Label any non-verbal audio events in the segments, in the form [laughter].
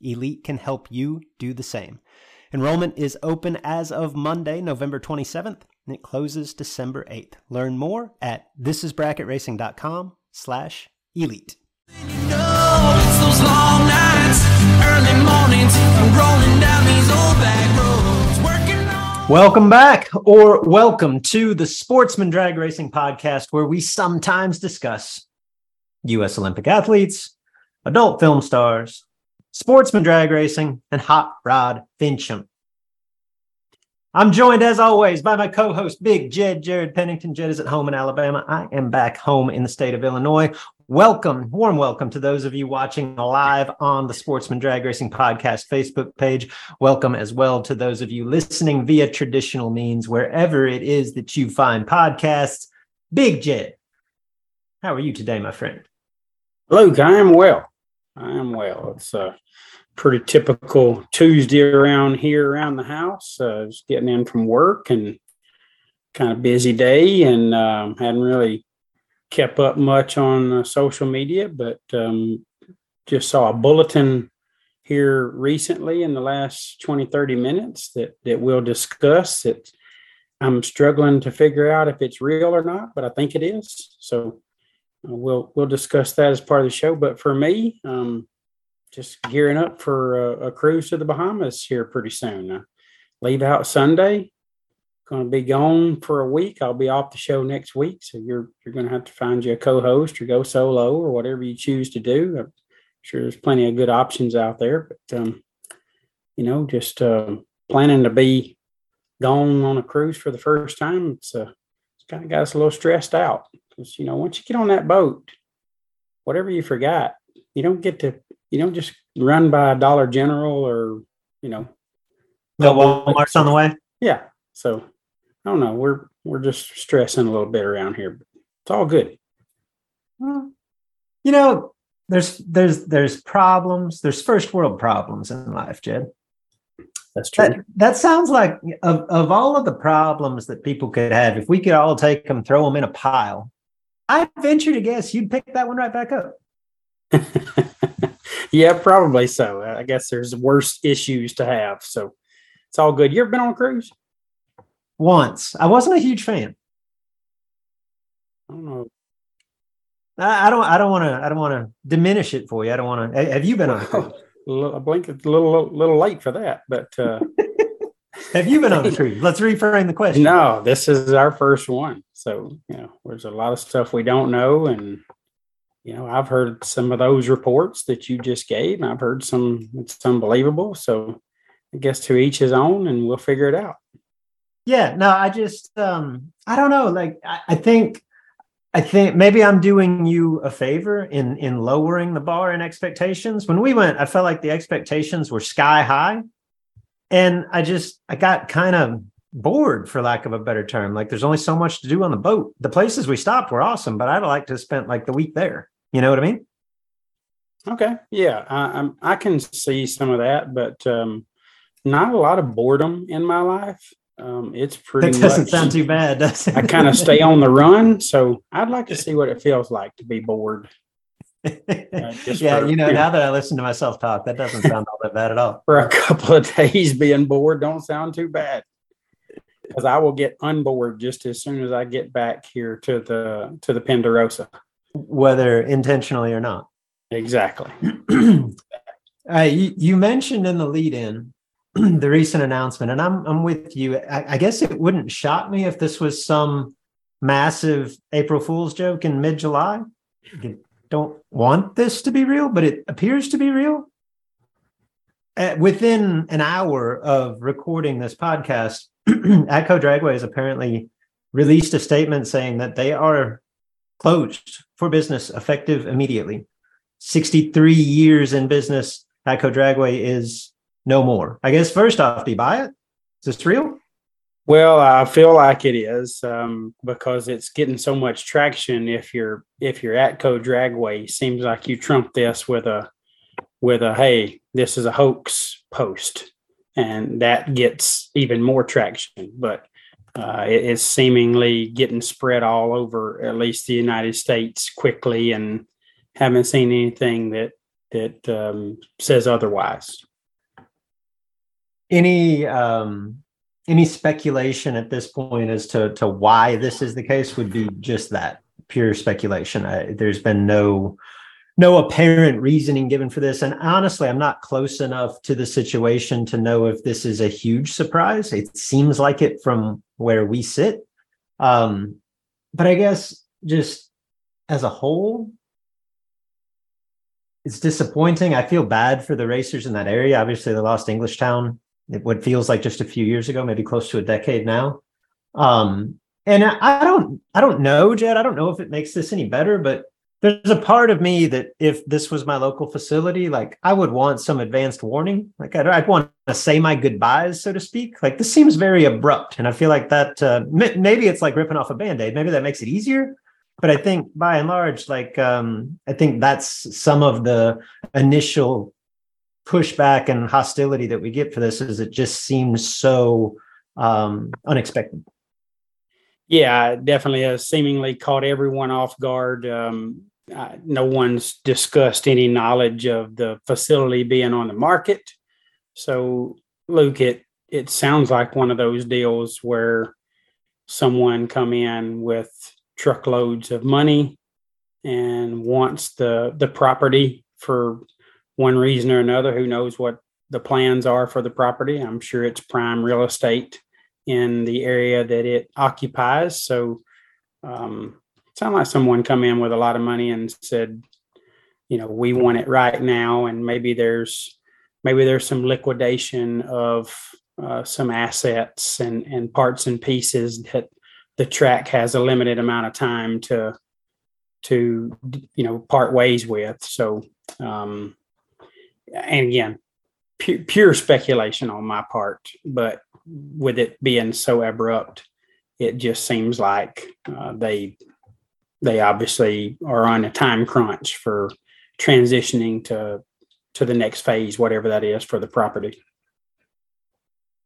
Elite can help you do the same. Enrollment is open as of Monday, November 27th, and it closes December 8th. Learn more at thisisbracketracing.com slash elite. You know, Welcome back, or welcome to the Sportsman Drag Racing Podcast, where we sometimes discuss U.S. Olympic athletes, adult film stars, sportsman drag racing, and hot rod finching. I'm joined as always by my co-host Big Jed Jared Pennington. Jed is at home in Alabama. I am back home in the state of Illinois. Welcome, warm welcome to those of you watching live on the Sportsman Drag Racing Podcast Facebook page. Welcome as well to those of you listening via traditional means, wherever it is that you find podcasts. Big Jed, how are you today, my friend? Luke, I am well. I am well. It's a pretty typical Tuesday around here around the house. Uh, just getting in from work and kind of busy day, and um, hadn't really kept up much on uh, social media, but um, just saw a bulletin here recently in the last 20, 30 minutes that, that we'll discuss. That I'm struggling to figure out if it's real or not, but I think it is. So we'll we'll discuss that as part of the show. But for me, um, just gearing up for a, a, cruise to the Bahamas here pretty soon. I leave out Sunday. Going to be gone for a week. I'll be off the show next week, so you're you're going to have to find you a co-host or go solo or whatever you choose to do. I'm sure there's plenty of good options out there, but um, you know, just uh, planning to be gone on a cruise for the first time. It's uh, it's kind of got us a little stressed out because you know once you get on that boat, whatever you forgot, you don't get to you don't just run by a Dollar General or you know. No Walmart's on the way. Yeah, so I don't know. We're we're just stressing a little bit around here, but it's all good. Well, you know, there's there's there's problems. There's first world problems in life, Jed. That's true. That, that sounds like of, of all of the problems that people could have, if we could all take them, throw them in a pile, I venture to guess you'd pick that one right back up. [laughs] yeah, probably so. I guess there's worse issues to have. So it's all good. You ever been on a cruise? Once. I wasn't a huge fan. I don't know. I, don't. I don't want to. I don't want to diminish it for you. I don't want to. Have you been on a [laughs] cruise? I blink a little, little late for that, but uh, [laughs] have you been on a tree? Let's reframe the question. No, this is our first one. So you know, there's a lot of stuff we don't know, and you know, I've heard some of those reports that you just gave. I've heard some, it's unbelievable. So I guess to each his own and we'll figure it out. Yeah, no, I just, um, I don't know. Like, I, I think, I think maybe I'm doing you a favor in in lowering the bar and expectations. When we went, I felt like the expectations were sky high, and I just I got kind of bored, for lack of a better term. Like there's only so much to do on the boat. The places we stopped were awesome, but I'd like to spend like the week there. You know what I mean? Okay, yeah, I, I can see some of that, but um, not a lot of boredom in my life. Um, it's pretty. That doesn't much, sound too bad, does it? I kind of stay on the run, so I'd like to [laughs] see what it feels like to be bored. [laughs] just yeah, for- you know, yeah. now that I listen to myself talk, that doesn't sound all that bad at all. For a couple of [laughs] days, being bored don't sound too bad. Because I will get unbored just as soon as I get back here to the to the Penderosa. Whether intentionally or not. Exactly. [clears throat] Uh, you, you mentioned in the lead in [clears throat] the recent announcement, and I'm I'm with you. I, I guess it wouldn't shock me if this was some massive April Fool's joke in mid July. Don't want this to be real, but it appears to be real. Uh, within an hour of recording this podcast, [clears throat] Atco Dragway has apparently released a statement saying that they are closed for business effective immediately. 63 years in business, Atco Dragway is no more. I guess first off, do you buy it? Is this real? Well, I feel like it is um, because it's getting so much traction. If you're if you're Atco Dragway, seems like you trump this with a with a hey, this is a hoax post, and that gets even more traction. But uh, it is seemingly getting spread all over at least the United States quickly, and haven't seen anything that that um, says otherwise. Any um any speculation at this point as to to why this is the case would be just that pure speculation. I, there's been no no apparent reasoning given for this, and honestly, I'm not close enough to the situation to know if this is a huge surprise. It seems like it from where we sit, um, but I guess just as a whole, it's disappointing. I feel bad for the racers in that area. Obviously, they lost Englishtown. It what feels like just a few years ago, maybe close to a decade now. Um, and I, don't, I don't know, Jed. I don't know if it makes this any better, but there's a part of me that if this was my local facility, like I would want some advanced warning. Like I'd, I'd want to say my goodbyes, so to speak. Like this seems very abrupt, and I feel like that. Uh, maybe it's like ripping off a band-aid. Maybe that makes it easier but I think by and large, like um, I think that's some of the initial pushback and hostility that we get for this is it just seems so um, unexpected. Yeah, definitely has seemingly caught everyone off guard. Um, uh, no one's discussed any knowledge of the facility being on the market. So, Luke, it it sounds like one of those deals where someone come in with truckloads of money and wants the the property for one reason or another. Who knows what the plans are for the property? I'm sure it's prime real estate in the area that it occupies. So, um, it like someone come in with a lot of money and said, you know, we want it right now, and maybe there's maybe there's some liquidation of uh, some assets and and parts and pieces that the track has a limited amount of time to to you know part ways with. So, um, and again, pure, pure speculation on my part, but with it being so abrupt, it just seems like uh, they they obviously are on a time crunch for transitioning to to the next phase, whatever that is for the property.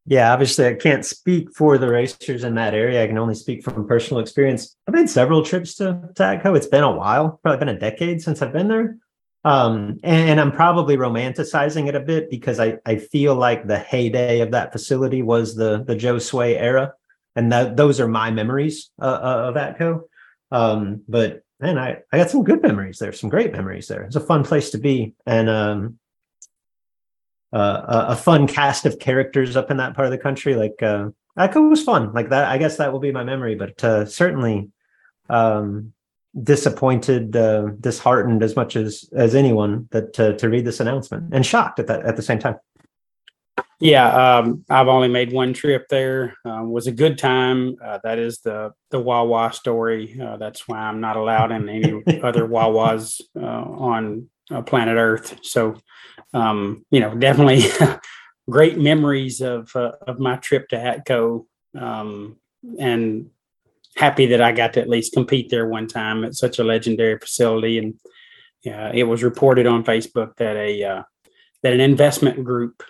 Yeah, obviously, I can't speak for the racers in that area. I can only speak from personal experience. I've made several trips to, to. It's been a while, probably been a decade since I've been there. Um, and, and I'm probably romanticizing it a bit because I, I feel like the heyday of that facility was the the Joe Sway era, and that those are my memories uh, uh, of Atco. Um, but man, I, I got some good memories there, some great memories there. It's a fun place to be, and um, uh, a, a fun cast of characters up in that part of the country. Like uh, Atco was fun, like that. I guess that will be my memory, but uh, certainly um, disappointed, uh, disheartened as much as as anyone that uh, to read this announcement, and shocked at that at the same time. Yeah, um, I've only made one trip there. Um, was a good time. Uh, that is the the Wawa story. Uh, that's why I'm not allowed in any [laughs] other Wawas uh, on uh, planet Earth. So, um, you know, definitely [laughs] great memories of uh, of my trip to Atco, um, and happy that I got to at least compete there one time at such a legendary facility. And it was reported on Facebook that a uh, that an investment group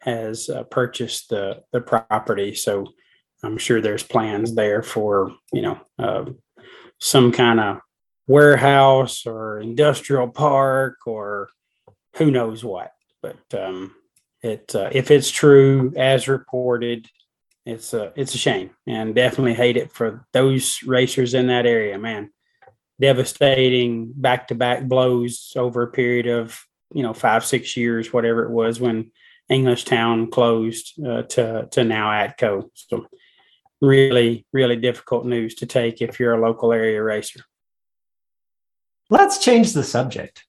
has uh, purchased the the property. So I'm sure there's plans there for you know uh, some kind of warehouse or industrial park or who knows what. But um, it uh, if it's true as reported, it's a it's a shame and definitely hate it for those racers in that area. Man, devastating back to back blows over a period of you know five six years, whatever it was when Englishtown closed uh, to to now Atco. So really really difficult news to take if you're a local area racer. Let's change the subject.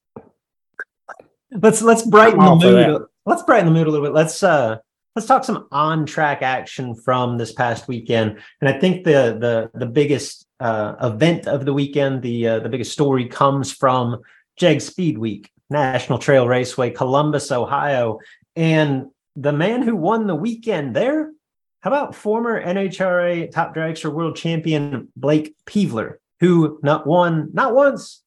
Let's let's brighten the mood. Let's brighten the mood a little bit. Let's uh let's talk some on track action from this past weekend. And I think the the the biggest uh, event of the weekend, the uh, the biggest story comes from Jeg Speed Week, National Trail Raceway, Columbus, Ohio, and the man who won the weekend there. How about former NHRA Top Dragster World Champion Blake Peevler, who not won not once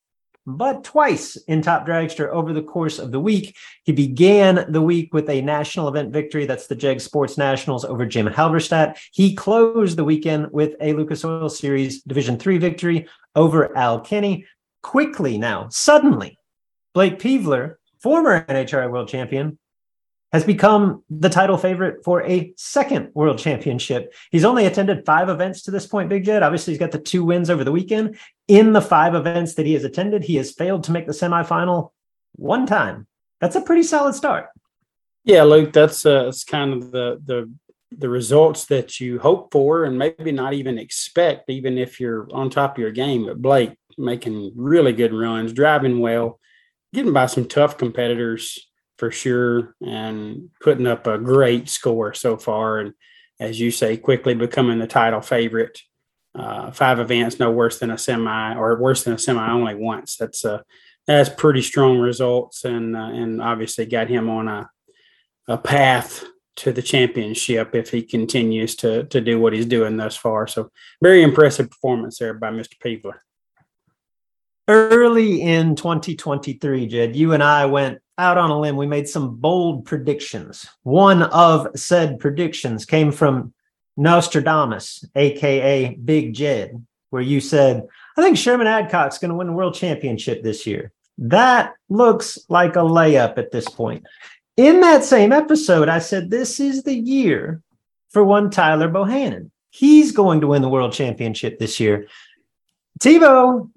but twice in Top Dragster over the course of the week. He began the week with a national event victory. That's the Jeg Sports Nationals over Jim Halberstadt. He closed the weekend with a Lucas Oil Series Division Three victory over Al Kenny. Quickly now, suddenly, Blake Peevler, former NHRA world champion, has become the title favorite for a second world championship. He's only attended five events to this point, Big Jed. Obviously, he's got the two wins over the weekend. In the five events that he has attended, he has failed to make the semifinal one time. That's a pretty solid start. Yeah, Luke, that's uh, that's kind of the the the results that you hope for and maybe not even expect, even if you're on top of your game. But Blake making really good runs, driving well, getting by some tough competitors for sure and putting up a great score so far. And as you say, quickly becoming the title favorite. Uh, five events, no worse than a semi, or worse than a semi only once. That's a that's pretty strong results, and uh, and obviously got him on a a path to the championship if he continues to to do what he's doing thus far. So very impressive performance there by Mr. Peevler. Early in 2023, Jed, you and I went out on a limb, we made some bold predictions. One of said predictions came from Nostradamus, aka Big Jed, where you said, I think Sherman Adcock's going to win the world championship this year. That looks like a layup at this point. In that same episode, I said, This is the year for one Tyler Bohannon. He's going to win the world championship this year. Tebow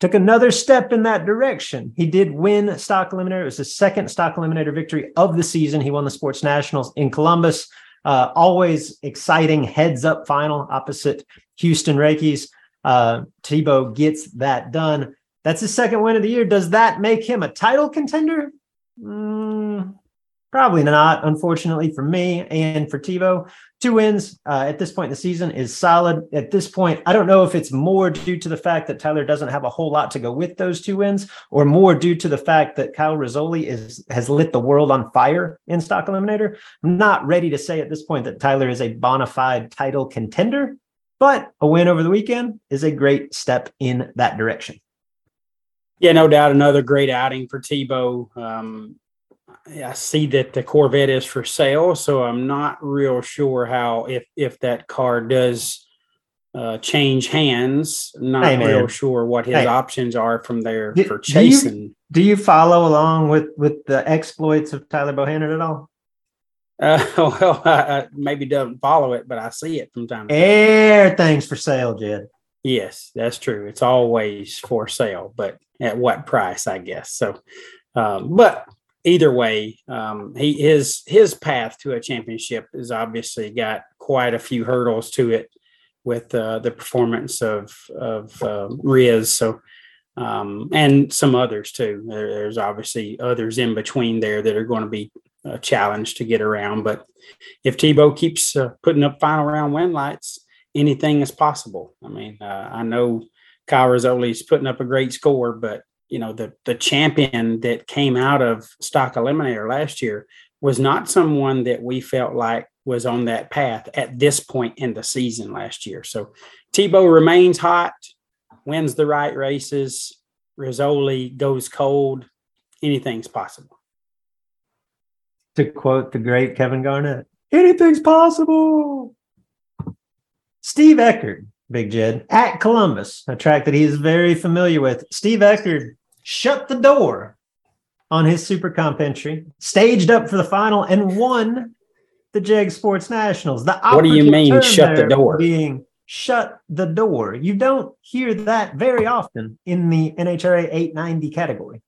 took another step in that direction. He did win stock eliminator. It was his second stock eliminator victory of the season. He won the Sports Nationals in Columbus. Uh, always exciting heads up final opposite Houston Rakeys. Uh, Tebow gets that done. That's his second win of the year. Does that make him a title contender? Mm, Probably not, unfortunately, for me and for Tebow. Two wins uh, at this point in the season is solid. At this point, I don't know if it's more due to the fact that Tyler doesn't have a whole lot to go with those two wins, or more due to the fact that Kyle Rizzoli is has lit the world on fire in Stock Eliminator. I'm not ready to say at this point that Tyler is a bona fide title contender, but a win over the weekend is a great step in that direction. Yeah, no doubt. Another great outing for Tebow. Um, I see that the Corvette is for sale, so I'm not real sure how if if that car does uh, change hands. Not hey, real sure what his hey. options are from there do, for chasing. Do you, do you, follow along with with the exploits of Tyler Bohannon at all? Uh, [laughs] well, I, I maybe doesn't follow it, but I see it from time to time. Everything's for sale, Jed. Yes, that's true. It's always for sale, but at what price, I guess. So, um, but either way, um, he his his path to a championship has obviously got quite a few hurdles to it with uh, the performance of of uh, Riz. So um, and some others too. There, there's obviously others in between there that are going to be a challenge to get around. But if Tebow keeps uh, putting up final round win lights, anything is possible. I mean, uh, I know Kyle Rizzoli's putting up a great score, but you know the the champion that came out of stock eliminator last year was not someone that we felt like was on that path at this point in the season last year. So Tebow remains hot, wins the right races. Rizzoli goes cold. Anything's possible. To quote the great Kevin Garnett, anything's possible. Steve Eckerd, Big Jed, at Columbus, a track that he is very familiar with. Steve Eckerd shut the door on his Super Comp entry, staged up for the final, and won the Jeg Sports Nationals. The what do you mean, shut the door? Being shut the door. You don't hear that very often in the NHRA 890 category.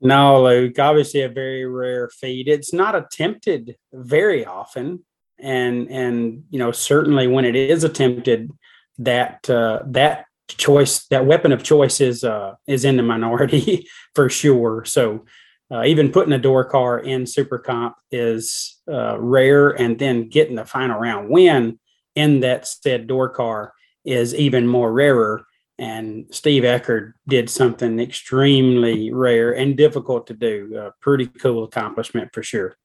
No, Luke, obviously a very rare feat. It's not attempted very often. And and you know, certainly when it is attempted, that uh, that choice, that weapon of choice is uh, is in the minority [laughs] for sure. So uh, even putting a door car in Super Comp is uh, rare, and then getting the final round win in that said door car is even more rarer. And Steve Eckerd did something extremely rare and difficult to do. A pretty cool accomplishment for sure.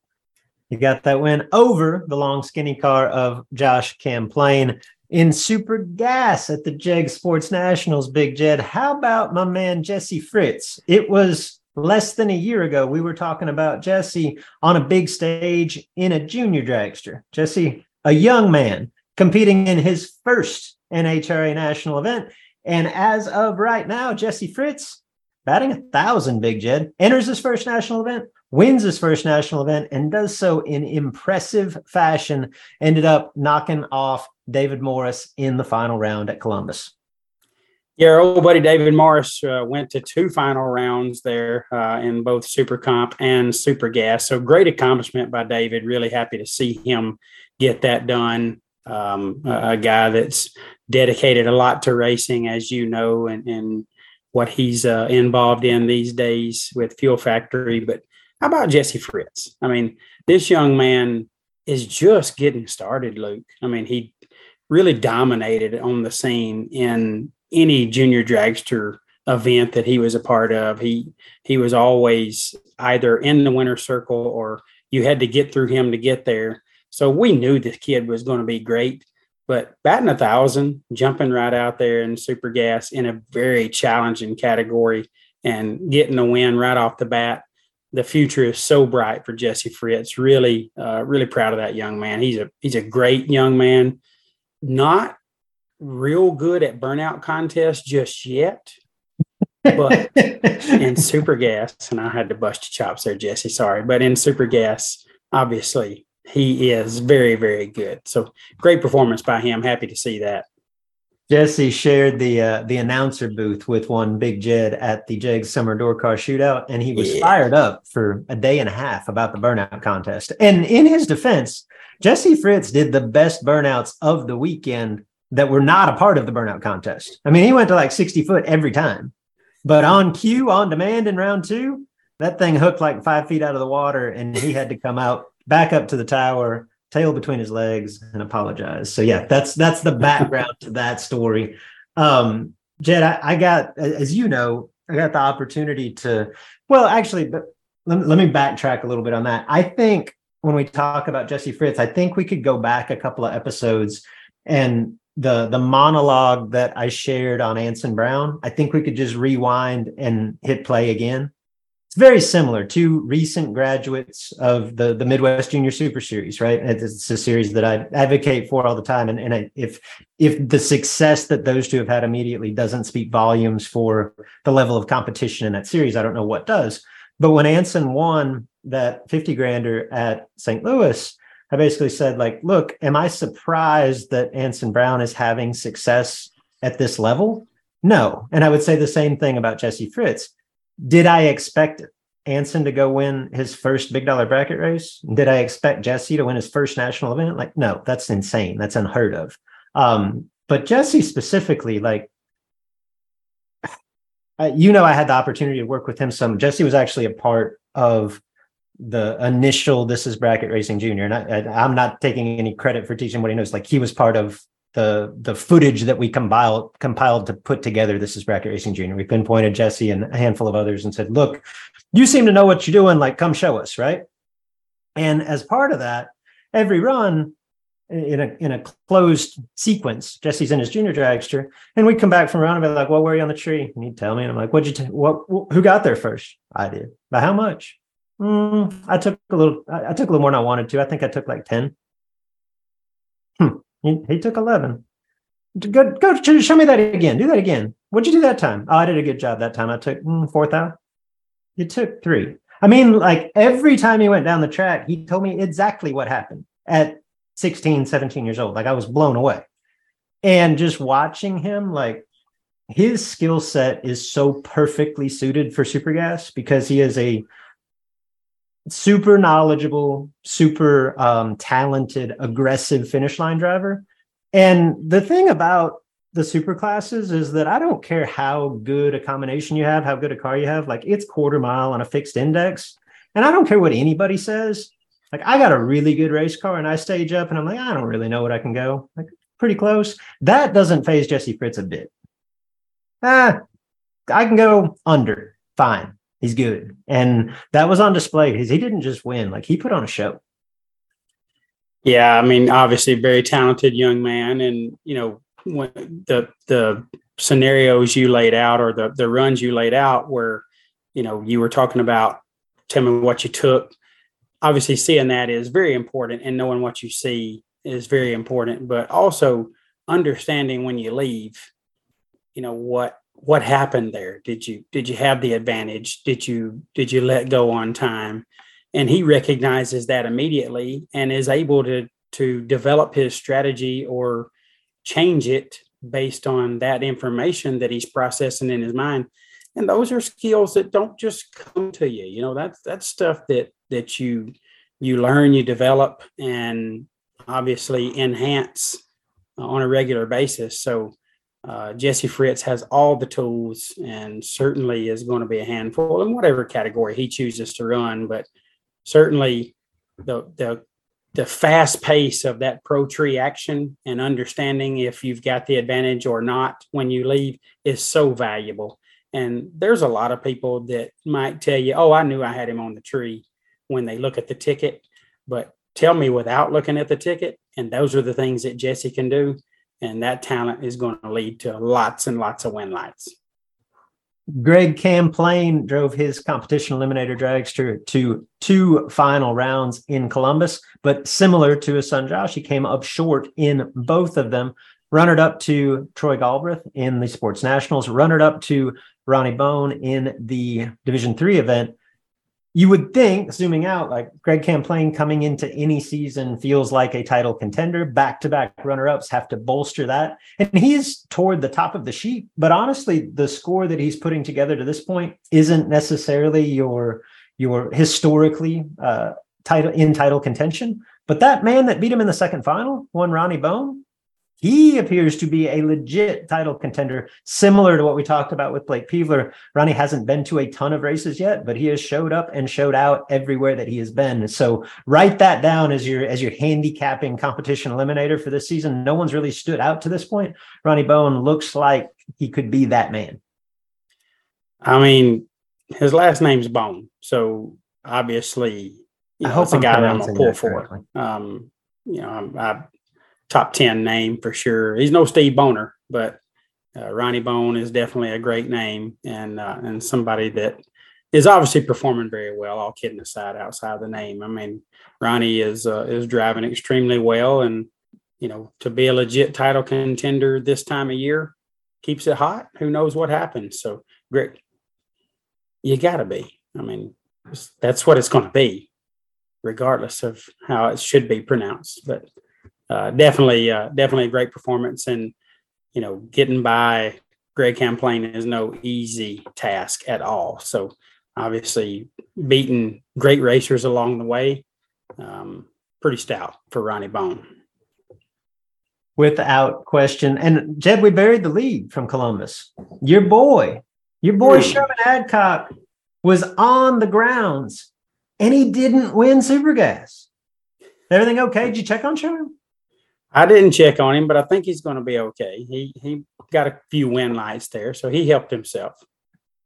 You got that win over the long skinny car of Josh Camplain in Super Gas at the Jeg Sports Nationals, Big Jed. How about my man Jesse Fritz? It was less than a year ago. We were talking about Jesse on a big stage in a junior dragster. Jesse, a young man competing in his first NHRA national event. And as of right now, Jesse Fritz batting a thousand, Big Jed, enters his first national event, wins his first national event, and does so in impressive fashion. Ended up knocking off David Morris in the final round at Columbus. Yeah, our old buddy David Morris uh, went to two final rounds there uh, in both Super Comp and Super Gas. So great accomplishment by David. Really happy to see him get that done um, a, a, guy that's dedicated a lot to racing, as you know, and, and what he's uh, involved in these days with Fuel Factory. But how about Jesse Fritz? I mean, this young man is just getting started, Luke. I mean, he really dominated on the scene in any junior dragster event that he was a part of. He he was always either in the winner circle or you had to get through him to get there. So we knew this kid was going to be great, but batting a thousand, jumping right out there in super gas in a very challenging category and getting the win right off the bat. The future is so bright for Jesse Fritz. Really, uh, really proud of that young man. He's a he's a great young man. Not real good at burnout contests just yet, but [laughs] in super gas, and I had to bust your chops there, Jesse. Sorry, but in super gas, obviously he is very, very good. So great performance by him. Happy to see that. Jesse shared the uh, the announcer booth with one Big Jed at the Jeg Summer Door Car Shootout, and he was yeah. fired up for a day and a half about the burnout contest. And in his defense, Jesse Fritz did the best burnouts of the weekend that were not a part of the burnout contest. I mean, he went to like 60 foot every time, but on cue, on demand in round two, that thing hooked like five feet out of the water, and he had to come out back up to the tower, tail between his legs, and apologize. So yeah, that's that's the background [laughs] to that story. Um, Jed, I, I, got, as you know, I got the opportunity to. Well, actually, but let, let me backtrack a little bit on that. I think when we talk about Jesse Fritz, I think we could go back a couple of episodes and the the monologue that I shared on Anson Brown. I think we could just rewind and hit play again very similar to recent graduates of the, the Midwest Junior Super Series, right? It's a series that I advocate for all the time. And, and I, if if the success that those two have had immediately doesn't speak volumes for the level of competition in that series, I don't know what does. But when Anson won that 50 grander at St. Louis, I basically said, like, look, am I surprised that Anson Brown is having success at this level? No. And I would say the same thing about Jesse Fritz did I expect Anson to go win his first big dollar bracket race? Did I expect Jesse to win his first national event? Like, no, that's insane. That's unheard of. Um, but Jesse specifically, like, you know, I had the opportunity to work with him some. Jesse was actually a part of the initial This is Bracket Racing Junior, and I, am not taking any credit for teaching what he knows. Like, he was part of the the footage that we compiled compiled to put together this is bracket racing junior. We pinpointed jesse and a handful of others and said look you seem to know what you're doing like come show us right? And as part of that every run in a in a closed sequence jesse's in his junior dragster and we come back from around and be like well where you on the tree? And he'd tell me and i'm like what'd you t- what who got there first? I did. By how much? Mm, i took a little I, I took a little more than i wanted to. I think i took like 10 hmm He, he took 11. Go, go show me that again. Do that again. What'd you do that time? Oh, I did a good job that time. I took mm, fourth out. You took three. I mean, like every time he went down the track, he told me exactly what happened at 16, 17 years old. Like I was blown away. And just watching him, like his skill set is so perfectly suited for super gas because he is a super knowledgeable, super um, talented, aggressive finish line driver. And the thing about the super classes is that I don't care how good a combination you have, how good a car you have, like it's quarter mile on a fixed index. And I don't care what anybody says. Like I got a really good race car and I stage up and I'm like, I don't really know what I can go. Like pretty close. That doesn't phase Jesse Fritz a bit. Ah, I can go under. Fine. He's good. And that was on display because he didn't just win, like he put on a show. Yeah, I mean, obviously very talented young man. And, you know, when the the scenarios you laid out or the the runs you laid out where, you know, you were talking about tell me what you took. Obviously, seeing that is very important and knowing what you see is very important, but also understanding when you leave, you know, what what happened there? Did you did you have the advantage? Did you did you let go on time? And he recognizes that immediately and is able to to develop his strategy or change it based on that information that he's processing in his mind. And those are skills that don't just come to you. You know that's that's stuff that that you you learn you develop and obviously enhance on a regular basis. So uh, Jesse Fritz has all the tools and certainly is going to be a handful in whatever category he chooses to run. But certainly the the the fast pace of that pro tree action and understanding if you've got the advantage or not when you leave is so valuable. And there's a lot of people that might tell you, "Oh, I knew I had him on the tree," when they look at the ticket. But tell me without looking at the ticket, and those are the things that Jesse can do and that talent is going to lead to lots and lots of win lights. Greg Camplain drove his competition eliminator dragster to two final rounds in Columbus, but similar to his son Josh, he came up short in both of them. Runnered up to Troy Galbraith in the Sports Nationals, runnered up to Ronnie Bone in the Division Three event, you would think, zooming out, like Greg Camplain coming into any season feels like a title contender. Back to back runner ups have to bolster that. And he's toward the top of the sheet. But honestly, the score that he's putting together to this point isn't necessarily your your historically uh, title in title contention. But that man that beat him in the second final, one Ronnie Bone, he appears to be a legit title contender, similar to what we talked about with Blake Peevler. Ronnie hasn't been to a ton of races yet, but he has showed up and showed out everywhere that he has been. So write that down as your as your handicapping competition eliminator for this season. No one's really stood out to this point. Ronnie Bone looks like he could be that man. I mean, his last name's Bone, so obviously, you know, I hope it's a guy that I'm gonna pull for. Um, you know, I, I top 10 name for sure. He's no Steve Boner, but uh, Ronnie Bone is definitely a great name and uh, and somebody that is obviously performing very well. All kidding aside, outside the name, I mean, Ronnie is uh, is driving extremely well, and you know, to be a legit title contender this time of year keeps it hot. Who knows what happens? So great, you got to be. I mean, that's what it's going to be, regardless of how it should be pronounced. But uh, definitely, uh, definitely a great performance. And, you know, getting by Greg Camplain is no easy task at all. So obviously beating great racers along the way, um, pretty stout for Ronnie Bone. Without question. And Jed, we buried the lead from Columbus. Your boy, your boy mm. Sherman Adcock was on the grounds and he didn't win Supergas. Everything okay? Did you check on Sherman? I didn't check on him, but I think he's going to be okay. He he got a few win lights there, so he helped himself.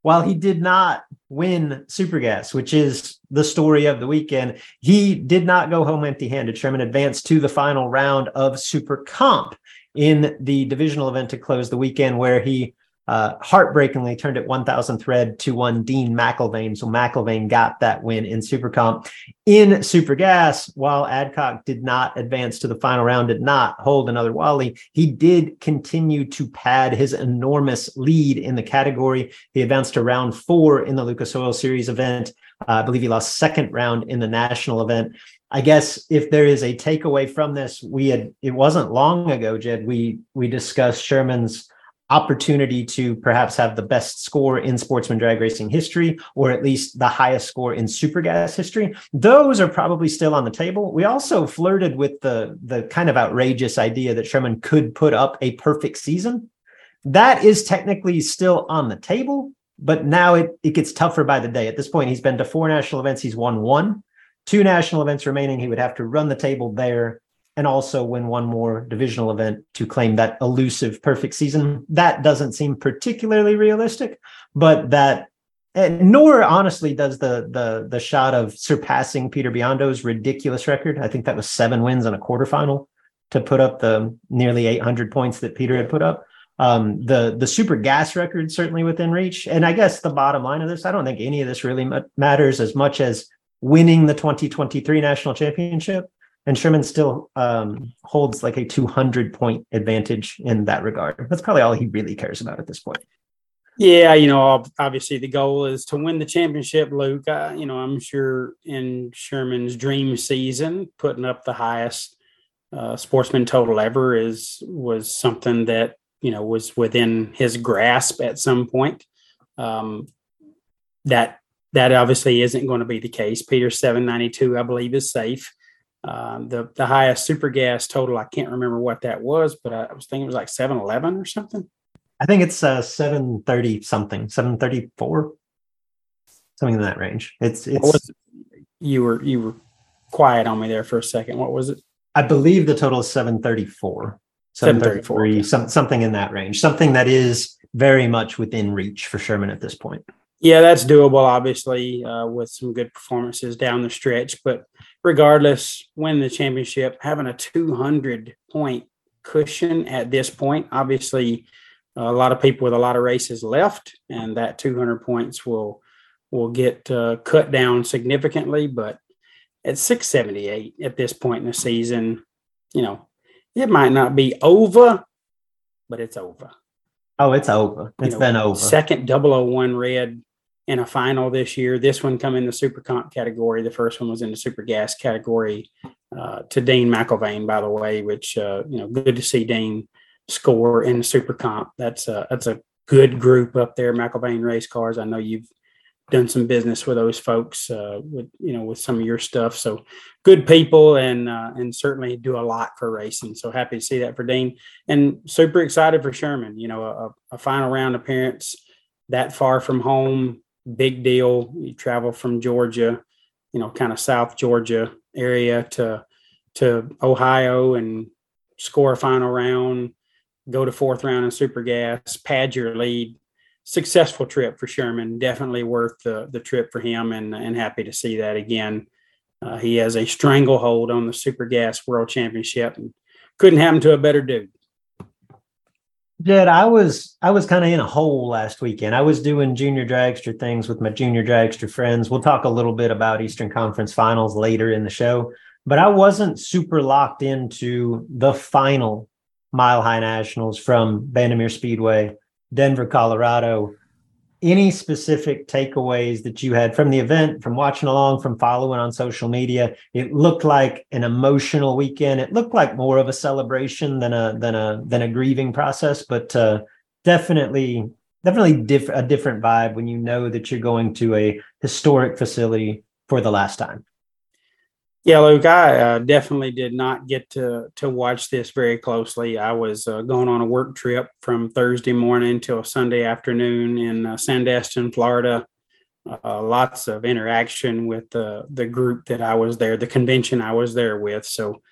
While he did not win Supergas, which is the story of the weekend, he did not go home empty-handed. Sherman advanced to the final round of Super Comp in the divisional event to close the weekend, where he uh, heartbreakingly turned it 1,000 thread to one Dean McIlvaine. So McIlvaine got that win in Supercomp. In Super Gas, while Adcock did not advance to the final round, did not hold another Wally, he did continue to pad his enormous lead in the category. He advanced to round four in the Lucas Oil Series event. Uh, I believe he lost second round in the national event. I guess if there is a takeaway from this, we had it wasn't long ago, Jed. We we discussed Sherman's opportunity to perhaps have the best score in sportsman drag racing history, or at least the highest score in super gas history. Those are probably still on the table. We also flirted with the, the kind of outrageous idea that Sherman could put up a perfect season. That is technically still on the table, but now it, it gets tougher by the day. At this point, he's been to four national events, he's won one. Two national events remaining. He would have to run the table there and also win one more divisional event to claim that elusive perfect season. That doesn't seem particularly realistic, but that and nor honestly does the the the shot of surpassing Peter Biondo's ridiculous record. I think that was seven wins in a quarterfinal to put up the nearly 800 points that Peter had put up. Um, the the super gas record certainly within reach. And I guess the bottom line of this, I don't think any of this really matters as much as winning the 2023 national championship and Sherman still um, holds like a 200 point advantage in that regard. That's probably all he really cares about at this point. Yeah, you know, obviously the goal is to win the championship, Luke. Uh, you know, I'm sure in Sherman's dream season, putting up the highest uh, sportsman total ever is was something that you know was within his grasp at some point. Um, that that obviously isn't going to be the case. Peter 792, I believe, is safe. Um, the the highest super gas total, I can't remember what that was, but I, I was thinking it was like 711 or something. I think it's uh 730 something, 734, something in that range. It's it's it? you were you were quiet on me there for a second. What was it? I believe the total is 734. 734, some, something in that range, something that is very much within reach for Sherman at this point. Yeah, that's doable, obviously, uh, with some good performances down the stretch. But regardless, win the championship, having a 200 point cushion at this point. Obviously, a lot of people with a lot of races left, and that 200 points will will get uh, cut down significantly. But at 678 at this point in the season, you know, it might not be over, but it's over. Oh, it's over. It's you know, been over. Second 001 red in a final this year. This one come in the super comp category. The first one was in the super gas category uh, to Dean McIlvaine, by the way, which, uh, you know, good to see Dean score in the super comp. That's a, that's a good group up there, McIlvaine race cars. I know you've done some business with those folks, uh, with, you know, with some of your stuff. So good people and, uh, and certainly do a lot for racing. So happy to see that for Dean and super excited for Sherman, you know, a, a final round appearance that far from home big deal. You travel from Georgia, you know, kind of South Georgia area to to Ohio and score a final round, go to fourth round in super gas, pad your lead. Successful trip for Sherman. Definitely worth the the trip for him, and and happy to see that again. Uh, he has a stranglehold on the super gas world championship, and couldn't happen to a better dude. Jed, I was I was kind of in a hole last weekend. I was doing junior dragster things with my junior dragster friends. We'll talk a little bit about Eastern Conference Finals later in the show, but I wasn't super locked into the final Mile High Nationals from Bandimere Speedway, Denver, Colorado any specific takeaways that you had from the event, from watching along, from following on social media? It looked like an emotional weekend. It looked like more of a celebration than a than a than a grieving process, but uh, definitely definitely diff- a different vibe when you know that you're going to a historic facility for the last time. Yeah, Luke, I uh, definitely did not get to to watch this very closely. I was uh, going on a work trip from Thursday morning till Sunday afternoon in uh, Sandestin, Florida. Uh, lots of interaction with the the group that I was there, the convention I was there with. So,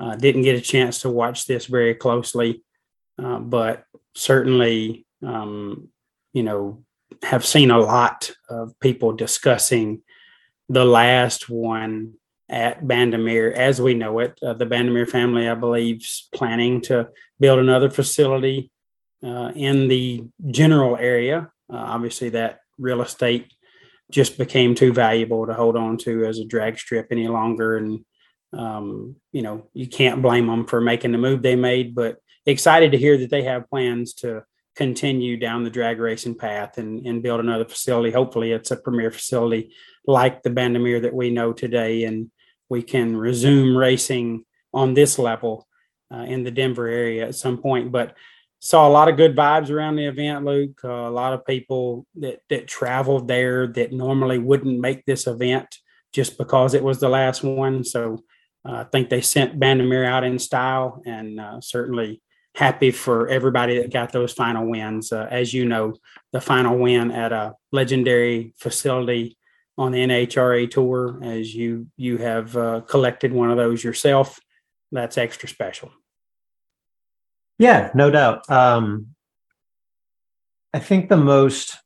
uh, didn't get a chance to watch this very closely, uh, but certainly, um, you know, have seen a lot of people discussing the last one at Bandimere as we know it. Uh, the Bandimere family, I believe, is planning to build another facility uh, in the general area. Uh, obviously, that real estate just became too valuable to hold on to as a drag strip any longer. And, um, you know, you can't blame them for making the move they made, but excited to hear that they have plans to continue down the drag racing path and, and build another facility. Hopefully, it's a premier facility like the Bandimere that we know today, and we can resume racing on this level uh, in the Denver area at some point. But saw a lot of good vibes around the event, Luke. Uh, a lot of people that that traveled there that normally wouldn't make this event just because it was the last one. So uh, I think they sent Bandimere out in style, and uh, certainly happy for everybody that got those final wins. Uh, as you know, the final win at a legendary facility on the NHRA tour, as you you have uh, collected one of those yourself, that's extra special. Yeah, no doubt. Um, I think the most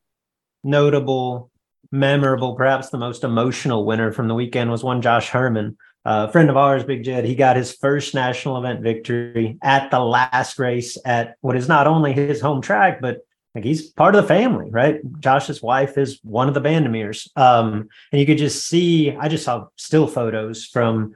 notable, memorable, perhaps the most emotional winner from the weekend was one Josh Herman a friend of ours, Big Jed, he got his first national event victory at the last race at what is not only his home track, but like he's part of the family, right? Josh's wife is one of the Bandimeres. Um, and you could just see, I just saw still photos from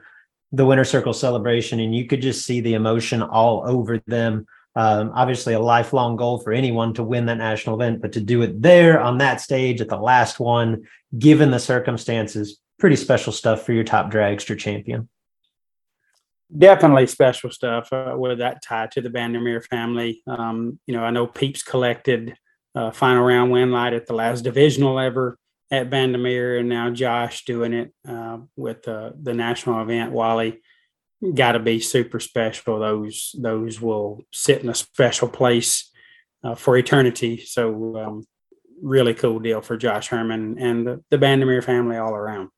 the winter circle celebration, and you could just see the emotion all over them. Um, obviously, a lifelong goal for anyone to win that national event, but to do it there on that stage at the last one, given the circumstances, pretty special stuff for your top dragster champion. Definitely special stuff uh, with that tie to the Bandimere family. Um, you know, I know Peeps collected uh, final round win light at the last divisional ever at Bandimere, and now Josh doing it uh, with uh, the national event. Wally got to be super special. Those those will sit in a special place uh, for eternity. So, um, really cool deal for Josh Herman and the, the Bandimere family all around.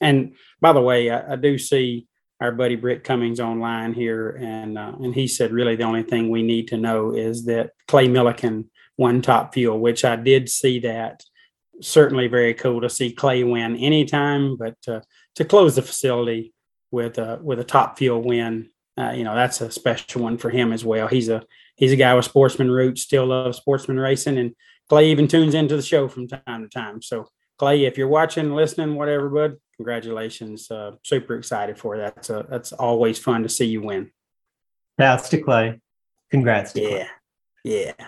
And by the way, I, I do see our buddy Britt Cummings online here, and uh, and he said really the only thing we need to know is that Clay Millican won Top Fuel, which I did see that. Certainly very cool to see Clay win anytime, but uh, to close the facility with a with a Top Fuel win, uh, you know that's a special one for him as well. He's a he's a guy with sportsman roots, still loves sportsman racing, and Clay even tunes into the show from time to time. So Clay, if you're watching, listening, whatever, bud, congratulations. Uh, super excited for that. That's, a, that's always fun to see you win. That's to Clay. Congrats. To yeah. Clay. Yeah.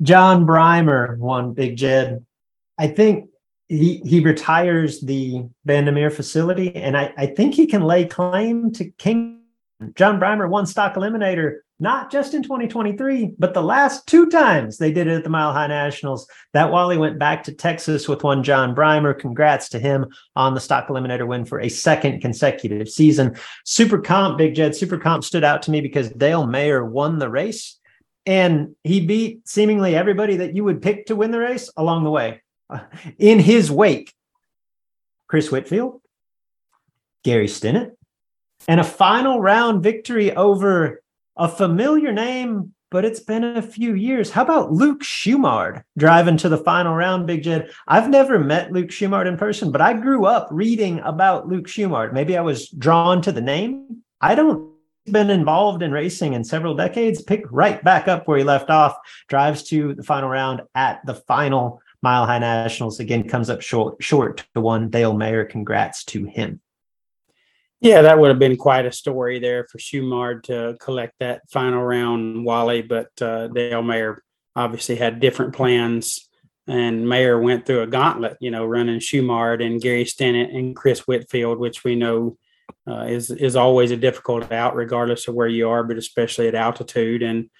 John Breimer won Big Jed. I think he he retires the Bandimere facility, and I, I think he can lay claim to King. John Breimer won Stock Eliminator not just in 2023, but the last two times they did it at the Mile High Nationals. That Wally went back to Texas with one John Breimer. Congrats to him on the stock eliminator win for a second consecutive season. Super Comp, Big Jed, Super Comp stood out to me because Dale Mayer won the race and he beat seemingly everybody that you would pick to win the race along the way. [laughs] In his wake, Chris Whitfield, Gary Stinnett, and a final round victory over a familiar name, but it's been a few years. How about Luke Schumard driving to the final round, Big Jed? I've never met Luke Schumard in person, but I grew up reading about Luke Schumard. Maybe I was drawn to the name. I don't been involved in racing in several decades, pick right back up where he left off, drives to the final round at the final Mile High Nationals. Again, comes up short, short to one. Dale Mayer, congrats to him. Yeah, that would have been quite a story there for Schumard to collect that final round Wally, but uh, Dale Mayer obviously had different plans. And Mayer went through a gauntlet, you know, running Schumard and Gary Stinnett and Chris Whitfield, which we know uh, is is always a difficult out, regardless of where you are, but especially at altitude. And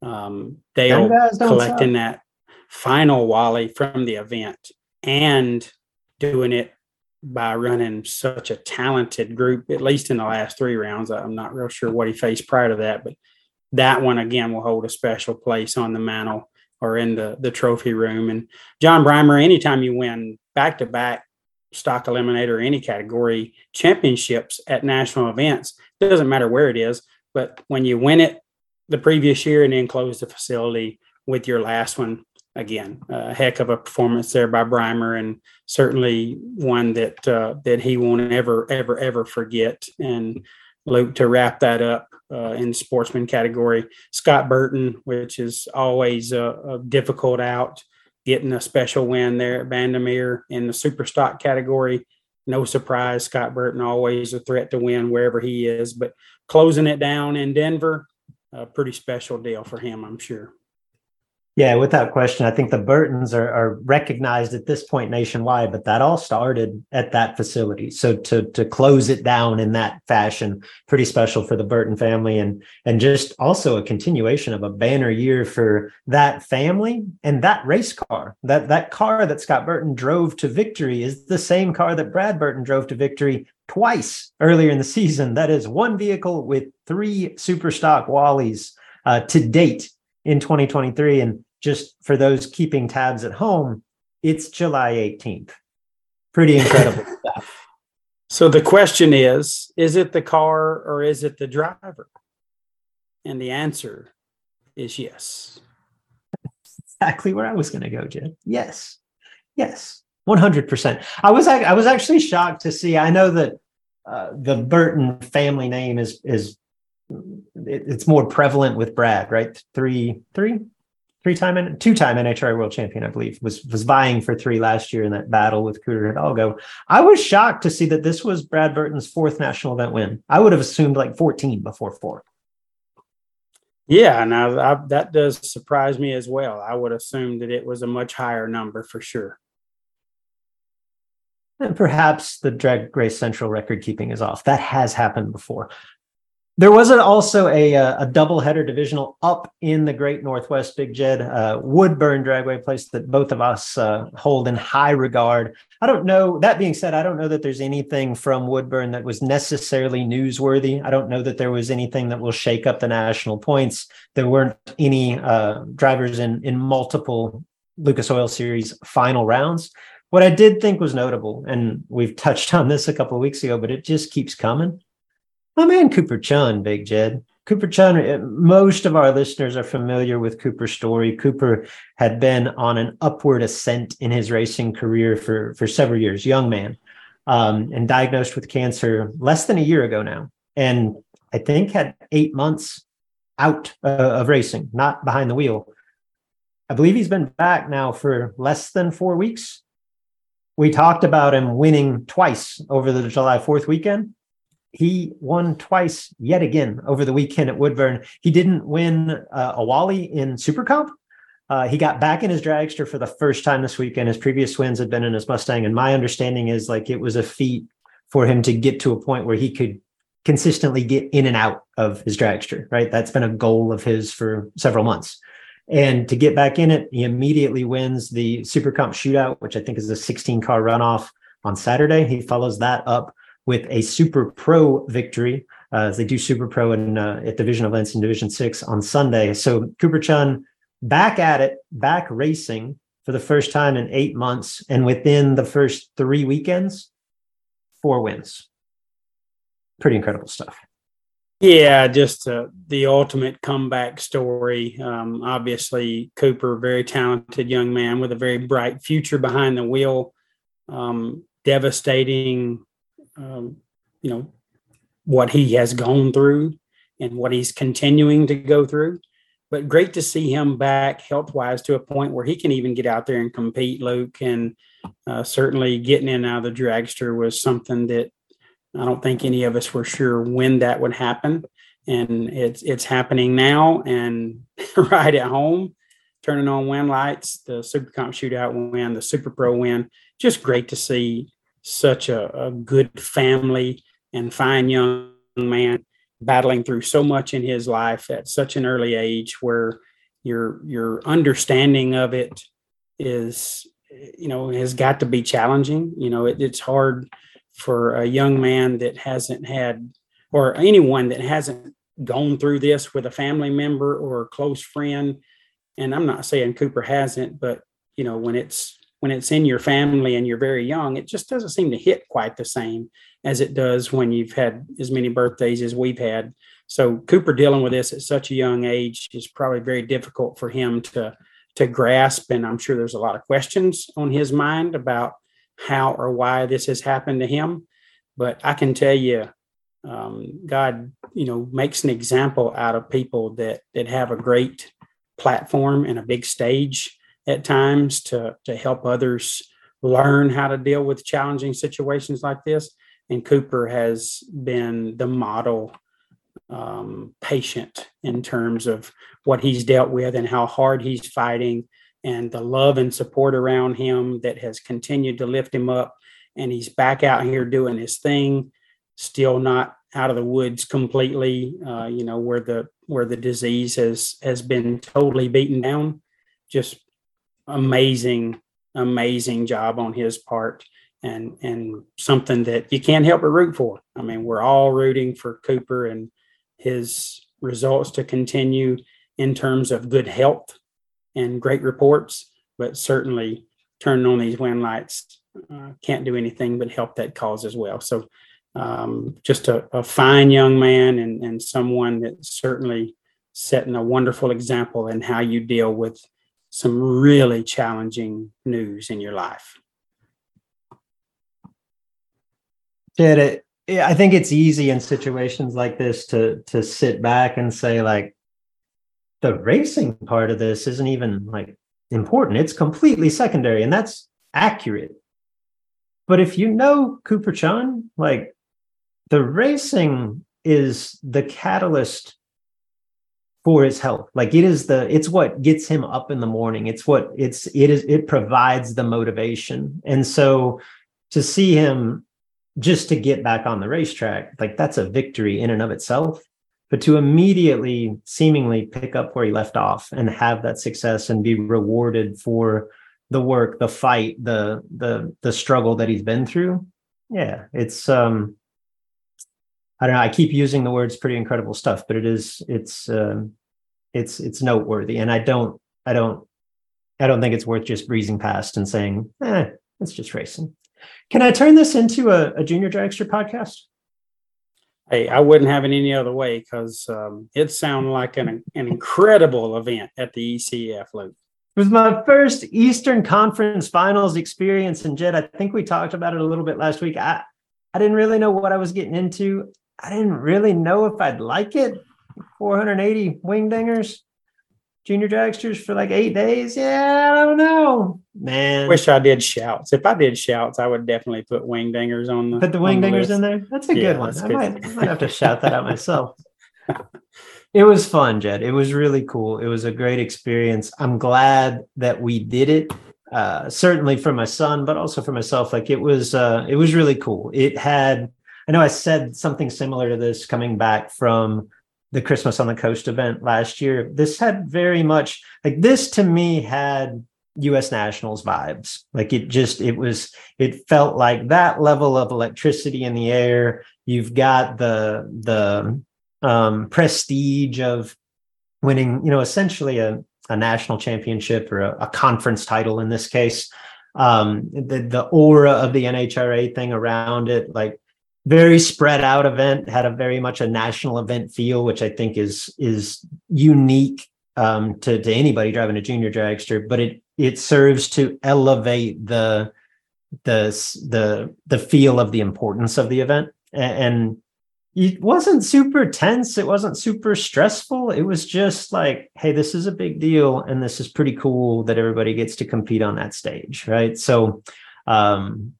um, Dale collecting that final Wally from the event and doing it by running such a talented group, at least in the last three rounds. I'm not real sure what he faced prior to that, but that one again will hold a special place on the mantle or in the, the trophy room. And John Breimer, anytime you win back to back stock eliminator any category championships at national events, doesn't matter where it is, but when you win it the previous year and then close the facility with your last one, again, a heck of a performance there by Breimer, and certainly one that uh, that he won't ever, ever, ever forget. And Luke, to wrap that up, uh, in sportsman category. Scott Burton, which is always a, a, difficult out, getting a special win there at Bandimere in the super stock category. No surprise, Scott Burton always a threat to win wherever he is, but closing it down in Denver, a pretty special deal for him, I'm sure. Yeah, without question. I think the Burtons are, are recognized at this point nationwide, but that all started at that facility. So to to close it down in that fashion, pretty special for the Burton family, and and just also a continuation of a banner year for that family and that race car. That that car that Scott Burton drove to victory is the same car that Brad Burton drove to victory twice earlier in the season. That is one vehicle with three super stock Wallies uh, to date in 2023. And just for those keeping tabs at home, it's July 18th. Pretty incredible [laughs] stuff. So the question is is it the car or is it the driver? And the answer is yes. Exactly where I was going to go, Jim. Yes. Yes. 100%. I was I was actually shocked to see I know that uh, the Burton family name is is it, it's more prevalent with Brad, right? Three, three, three time, and two time NHRA world champion, I believe, was was vying for three last year in that battle with Cooter Hidalgo. I was shocked to see that this was Brad Burton's fourth national event win. I would have assumed like 14 before four. Yeah, now I, that does surprise me as well. I would assume that it was a much higher number for sure. And perhaps the drag race central record keeping is off. That has happened before. There was also a, uh, a double header divisional up in the Great Northwest Big Jed, uh, Woodburn Dragway, place that both of us uh, hold in high regard. I don't know. That being said, I don't know that there's anything from Woodburn that was necessarily newsworthy. I don't know that there was anything that will shake up the national points. There weren't any uh, drivers in in multiple Lucas Oil Series final rounds. What I did think was notable, and we've touched on this a couple of weeks ago, but it just keeps coming my man Cooper Chun, Big Jed. Cooper Chun, uh, most of our listeners are familiar with Cooper's story. Cooper had been on an upward ascent in his racing career for, for several years, young man, um, and diagnosed with cancer less than a year ago now. And I think had eight months out uh, of racing, not behind the wheel. I believe he's been back now for less than four weeks. We talked about him winning twice over the July 4th weekend he won twice yet again over the weekend at Woodburn. He didn't win uh, a Wally in Super Comp. Uh, he got back in his dragster for the first time this weekend. His previous wins had been in his Mustang, and my understanding is like it was a feat for him to get to a point where he could consistently get in and out of his dragster. Right, that's been a goal of his for several months. And to get back in it, he immediately wins the Super Comp shootout, which I think is a 16 car runoff on Saturday. He follows that up with a Super Pro victory. Uh, they do Super Pro in, uh, at Division Events in Division Six on Sunday. So Cooper Chun back at it, back racing for the first time in eight months, and within the first three weekends, four wins. Pretty incredible stuff. Yeah, just uh, the ultimate comeback story. Um, obviously, Cooper, very talented young man with a very bright future behind the wheel. Um, devastating um, you know, what he has gone through and what he's continuing to go through. But great to see him back health wise to a point where he can even get out there and compete, Luke. And uh, certainly getting in out of the dragster was something that I don't think any of us were sure when that would happen. And it's it's happening now and [laughs] right at home, turning on win lights, the Super Comp shootout win, the Super Pro win. Just great to see such a, a good family and fine young man battling through so much in his life at such an early age where your your understanding of it is you know has got to be challenging. You know it, it's hard for a young man that hasn't had or anyone that hasn't gone through this with a family member or a close friend. And i'm not saying cooper hasn't but you know when it's when it's in your family and you're very young, it just doesn't seem to hit quite the same as it does when you've had as many birthdays as we've had. So Cooper dealing with this at such a young age is probably very difficult for him to to grasp. And I'm sure there's a lot of questions on his mind about how or why this has happened to him. But I can tell you, um, God, you know, makes an example out of people that that have a great platform and a big stage at times to to help others learn how to deal with challenging situations like this. And Cooper has been the model um, patient in terms of what he's dealt with and how hard he's fighting and the love and support around him that has continued to lift him up. And he's back out here doing his thing, still not out of the woods completely. Uh, you know where the where the disease has has been totally beaten down. Just amazing, amazing job on his part, and and something that you can't help but root for. I mean, we're all rooting for Cooper and his results to continue in terms of good health and great reports, but certainly turning on these win lights uh, can't do anything but help that cause as well. So, um, just a, a, fine young man and, and someone that certainly setting a wonderful example in how you deal with some really challenging news in your life. Did it? I think it's easy in situations like this to to sit back and say like, the racing part of this isn't even like important. It's completely secondary, and that's accurate. But if you know Cooper Chun, like the racing is the catalyst for his health. Like it is the it's what gets him up in the morning. It's what it's it is it provides the motivation. And so to see him just to get back on the racetrack, like that's a victory in and of itself but to immediately seemingly pick up where he left off and have that success and be rewarded for the work the fight the the the struggle that he's been through yeah it's um i don't know i keep using the words pretty incredible stuff but it is it's um it's it's noteworthy and i don't i don't i don't think it's worth just breezing past and saying eh it's just racing can i turn this into a, a junior dragster podcast Hey, I wouldn't have it any other way because um, it sounded like an, an incredible event at the ECF Luke. It was my first Eastern Conference Finals experience, and Jed, I think we talked about it a little bit last week. I I didn't really know what I was getting into. I didn't really know if I'd like it. 480 wing dingers junior dragsters for like eight days. Yeah, I don't know, man. Wish I did shouts. If I did shouts, I would definitely put wing dingers on the. Put the wing dingers in there. That's a yeah, good one. I might, I might have to [laughs] shout that out myself. it was fun, Jed. It was really cool. It was a great experience. I'm glad that we did it. Uh, certainly for my son, but also for myself. Like it was, uh, it was really cool. It had. I know I said something similar to this coming back from the Christmas on the Coast event last year. This had very much like this to me had US Nationals vibes. Like it just it was it felt like that level of electricity in the air. You've got the the um prestige of winning, you know, essentially a, a national championship or a, a conference title in this case. Um the the aura of the NHRA thing around it, like very spread out event had a very much a national event feel which i think is is unique um, to, to anybody driving a junior dragster but it it serves to elevate the the the the feel of the importance of the event. And it wasn't super tense. It wasn't super stressful. It was just like hey this is a big deal and this is pretty cool that everybody gets to compete on that stage right? So um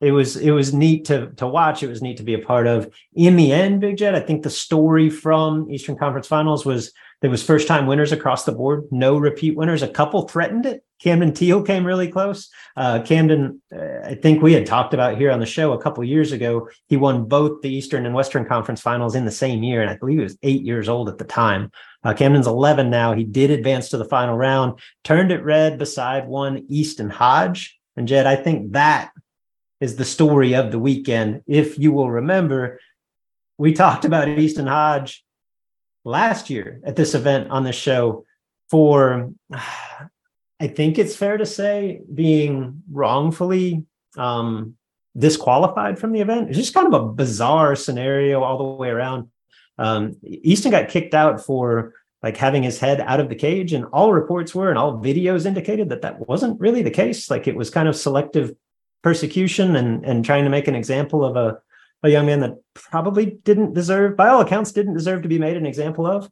it was it was neat to to watch. It was neat to be a part of. In the end, Big Jed, I think the story from Eastern Conference Finals was there was first time winners across the board, no repeat winners. A couple threatened it. Camden Teal came really close. Uh, Camden, uh, I think we had talked about here on the show a couple years ago. He won both the Eastern and Western Conference Finals in the same year, and I believe he was eight years old at the time. Uh, Camden's 11 now. He did advance to the final round, turned it red beside one Easton Hodge. And Jed, I think that is the story of the weekend. If you will remember, we talked about Easton Hodge last year at this event on the show for, I think it's fair to say, being wrongfully um, disqualified from the event. It's just kind of a bizarre scenario all the way around. Um, Easton got kicked out for like having his head out of the cage, and all reports were and all videos indicated that that wasn't really the case. Like it was kind of selective persecution and and trying to make an example of a a young man that probably didn't deserve, by all accounts, didn't deserve to be made an example of.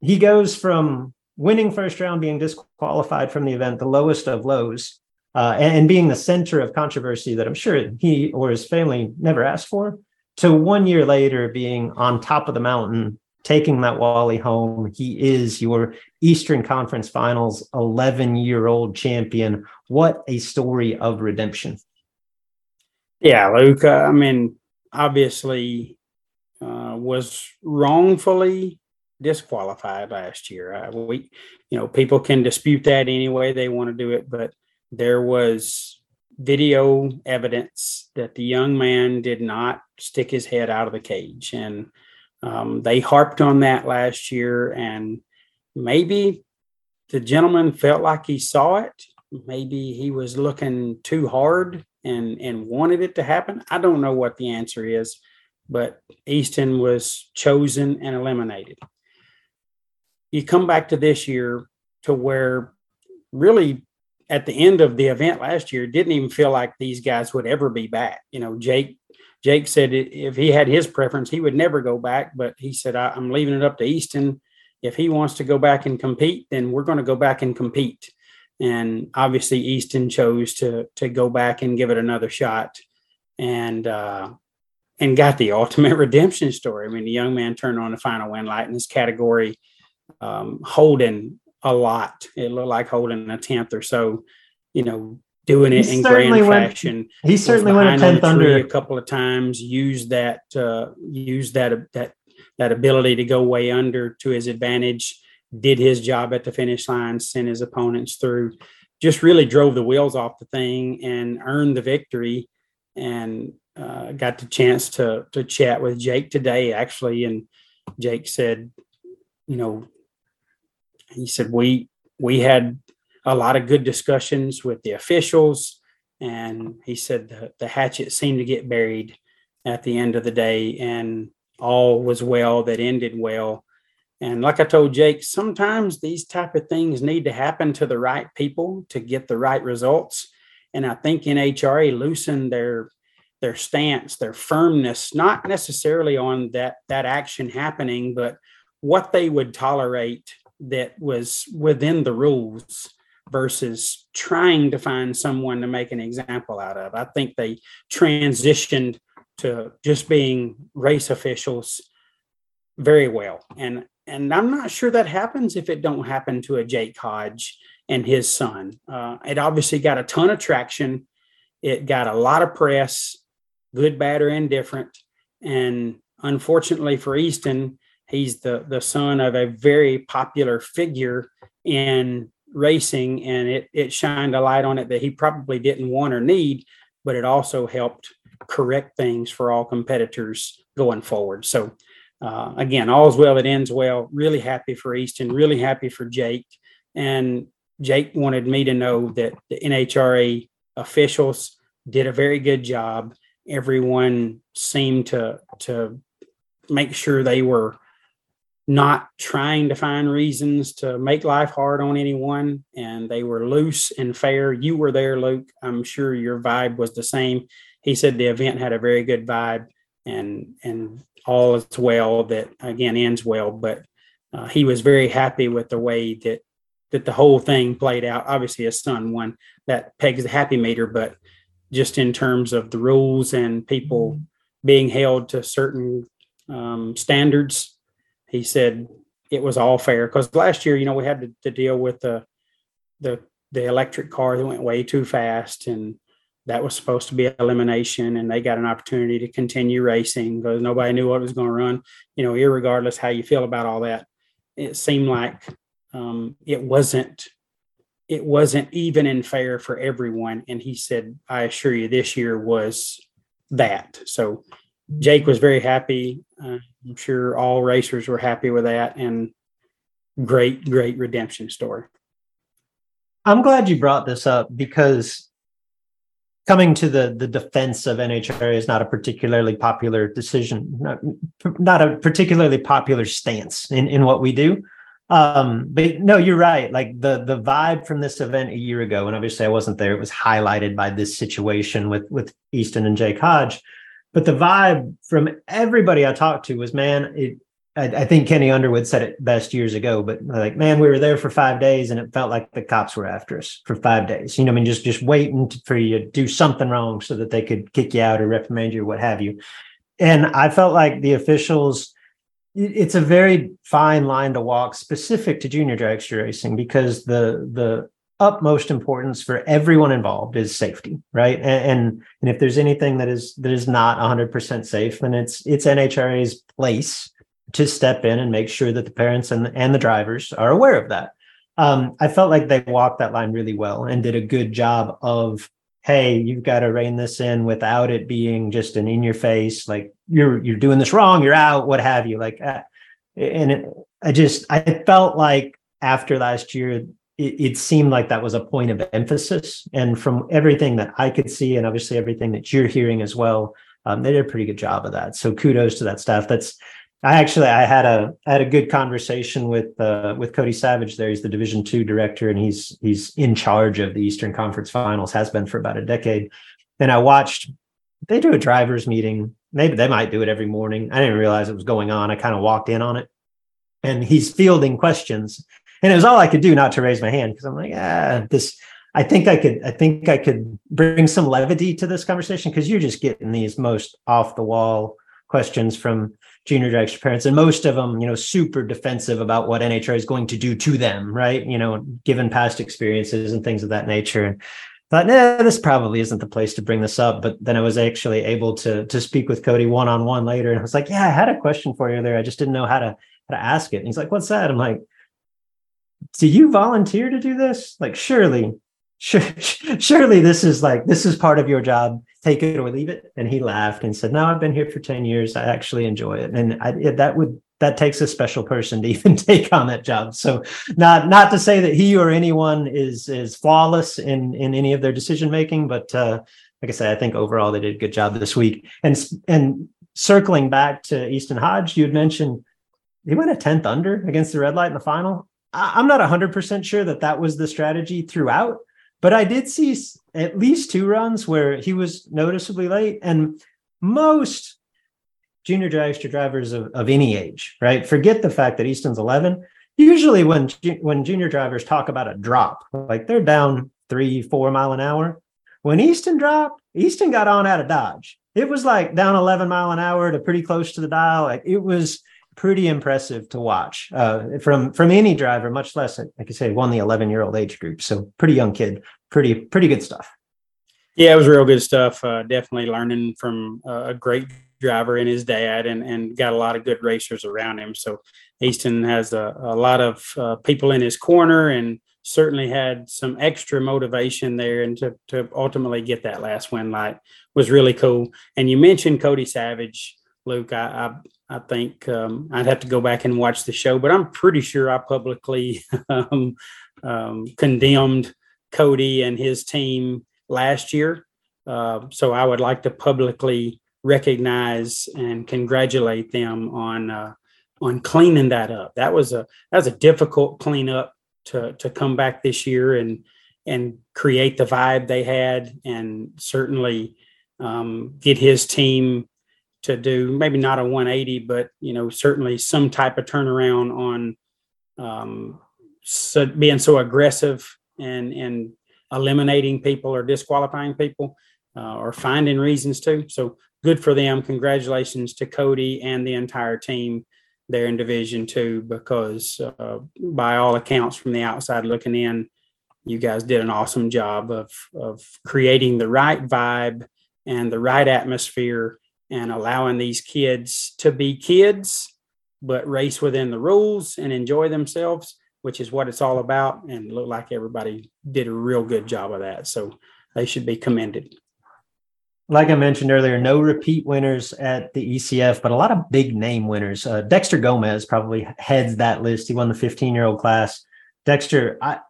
He goes from winning first round, being disqualified from the event, the lowest of lows, uh, and, and, being the center of controversy that I'm sure he or his family never asked for, to one year later being on top of the mountain, taking that Wally home. He is your Eastern Conference Finals 11 year old champion. What a story of redemption. Yeah, Luke. Uh, I mean, obviously uh, was wrongfully disqualified last year. Uh, we, you know, people can dispute that any way they want to do it, but there was video evidence that the young man did not stick his head out of the cage, and um, they harped on that last year. And maybe the gentleman felt like he saw it. Maybe he was looking too hard and and wanted it to happen. I don't know what the answer is, but Easton was chosen and eliminated. You come back to this year to where really at the end of the event last year didn't even feel like these guys would ever be back. You know, Jake Jake said if he had his preference, he would never go back, but he said I'm leaving it up to Easton. If he wants to go back and compete, then we're going to go back and compete and obviously Easton chose to to go back and give it another shot, and uh, and got the [laughs] ultimate redemption story. I mean, the young man turned on the final win light in his category, um, holding a lot. It looked like holding a tenth or so. You know, doing it he in grand went, fashion. He certainly went a tenth under a couple of times. Used that uh, used that that that ability to go way under to his advantage did his job at the finish line, sent his opponents through, just really drove the wheels off the thing and earned the victory. And uh, got the chance to to chat with Jake today, actually, and Jake said, you know, he said we we had a lot of good discussions with the officials, and he said the, the hatchet seemed to get buried at the end of the day, and all was well that ended well and like I told Jake, sometimes these type of things need to happen to the right people to get the right results. And I think NHRA loosened their their stance, their firmness, not necessarily on that that action happening, but what they would tolerate that was within the rules versus trying to find someone to make an example out of. I think they transitioned to just being race officials very well. And and I'm not sure that happens if it don't happen to a Jake Hodge and his son. Uh, it obviously got a ton of traction. It got a lot of press, good, bad, or indifferent. And unfortunately for Easton, he's the the son of a very popular figure in racing, and it it shined a light on it that he probably didn't want or need, but it also helped correct things for all competitors going forward. So uh, again, all's well that ends well. Really happy for Easton, really happy for Jake. And Jake wanted me to know that the NHRA officials did a very good job. Everyone seemed to to make sure they were not trying to find reasons to make life hard on anyone and they were loose and fair. You were there, Luke. I'm sure your vibe was the same. He said the event had a very good vibe and and all is well that again ends well. But uh, he was very happy with the way that that the whole thing played out. Obviously, his son won that pegs the happy meter, but just in terms of the rules and people being held to certain um, standards, he said it was all fair. Because last year, you know, we had to, to deal with the the the electric car that went way too fast and that was supposed to be elimination and they got an opportunity to continue racing because nobody knew what was going to run you know regardless how you feel about all that. It seemed like um, it wasn't it wasn't even and fair for everyone and he said i assure you this year was that. So jake was very happy. Uh, i'm sure all racers were happy with that and great great redemption story. I'm glad you brought this up because coming to the the defense of NHRA is not a particularly popular decision, not, not a particularly popular stance in in what we do. Um, but no, you're right. Like the the vibe from this event a year ago, and obviously I wasn't there. It was highlighted by this situation with with Easton and Jake Hodge. but the vibe from everybody I talked to was, man, it. I, I think Kenny Underwood said it best years ago, but like, man, we were there for five days, and it felt like the cops were after us for five days. You know, I mean, just just waiting for you to do something wrong so that they could kick you out or reprimand you or what have you. And I felt like the officials it's a very fine line to walk specific to junior dragster racing because the the utmost importance for everyone involved is safety, right? And, and and, if there's anything that is that is not 100% safe, then it's it's NHRA's place to step in and make sure that the parents and and the drivers are aware of that. Um, I felt like they walked that line really well and did a good job of, hey, you've got to rein this in without it being just an in your face, like you're you're doing this wrong, you're out, what have you, like. Uh, and it, I just I felt like after last year it, it, seemed like that was a point of emphasis. And from everything that I could see, and obviously everything that you're hearing as well, um, they did a pretty good job of that. So kudos to that staff. That's I actually I had a I had a good conversation with uh, with Cody Savage. There, he's the Division two director, and he's he's in charge of the Eastern Conference Finals. Has been for about a decade. And I watched they do a drivers meeting. Maybe they might do it every morning. I didn't realize it was going on. I kind of walked in on it, and he's fielding questions and it was all I could do not to raise my hand because I'm like, ah, this. I think I could. I think I could bring some levity to this conversation because you're just getting these most off the wall questions from junior dragster parents, and most of them, you know, super defensive about what NHRA is going to do to them, right? You know, given past experiences and things of that nature. And thought, nah, this probably isn't the place to bring this up. But then I was actually able to to speak with Cody one on one later, and I was like, yeah, I had a question for you there. I just didn't know how to how to ask it. And he's like, what's that? I'm like do you volunteer to do this? Like, surely, sure, surely this is like, this is part of your job. Take it or leave it. And he laughed and said, no, I've been here for 10 years. I actually enjoy it. And I, it, that would, that takes a special person to [laughs] even take on that job. So not, not to say that he or anyone is, is flawless in, in any of their decision making, but, uh, like I said, I think overall they did a good job this week. And, and circling back to Easton Hodge, you had mentioned he went a 10th under against the red light in the final. I'm not 100% sure that that was the strategy throughout, but I did see at least two runs where he was noticeably late. And most junior dragster drivers of, of any age, right? Forget the fact that Easton's 11. Usually, when when junior drivers talk about a drop, like they're down three, four mile an hour. When Easton dropped, Easton got on out of Dodge. It was like down 11 mile an hour to pretty close to the dial. Like it was pretty impressive to watch uh, from from any driver, much less, like I say, won the 11 year old age group. So pretty young kid, pretty pretty good stuff. Yeah, it was real good stuff. Uh, definitely learning from uh, a great driver and his dad, and and got a lot of good racers around him. So Easton has a, a lot of uh, people in his corner, and certainly had some extra motivation there, and to to ultimately get that last win light was really cool. And you mentioned Cody Savage. Luke, I, I, I think um, I'd have to go back and watch the show, but I'm pretty sure I publicly [laughs] um, um, condemned Cody and his team last year. Uh, so I would like to publicly recognize and congratulate them on uh, on cleaning that up. That was a that was a difficult cleanup to to come back this year and and create the vibe they had, and certainly um, get his team to do maybe not a 180, but you know certainly some type of turnaround on um, so being so aggressive and and eliminating people or disqualifying people uh, or finding reasons to. So good for them. Congratulations to Cody and the entire team there in Division Two because uh, by all accounts from the outside looking in, you guys did an awesome job of of creating the right vibe and the right atmosphere and allowing these kids to be kids, but race within the rules and enjoy themselves, which is what it's all about. And look like everybody did a real good job of that. So they should be commended. Like I mentioned earlier, no repeat winners at the ECF, but a lot of big name winners. Uh, Dexter Gomez probably heads that list. He won the 15 year old class. Dexter, I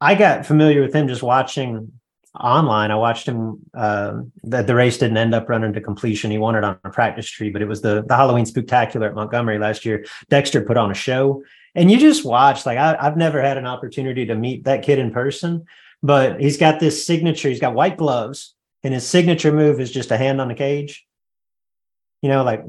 I got familiar with him just watching online. I watched him. Uh, the, the race didn't end up running to completion. He won it on a practice tree, but it was the the Halloween Spectacular at Montgomery last year. Dexter put on a show, and you just watch. Like I, I've never had an opportunity to meet that kid in person, but he's got this signature. He's got white gloves, and his signature move is just a hand on the cage. you know, like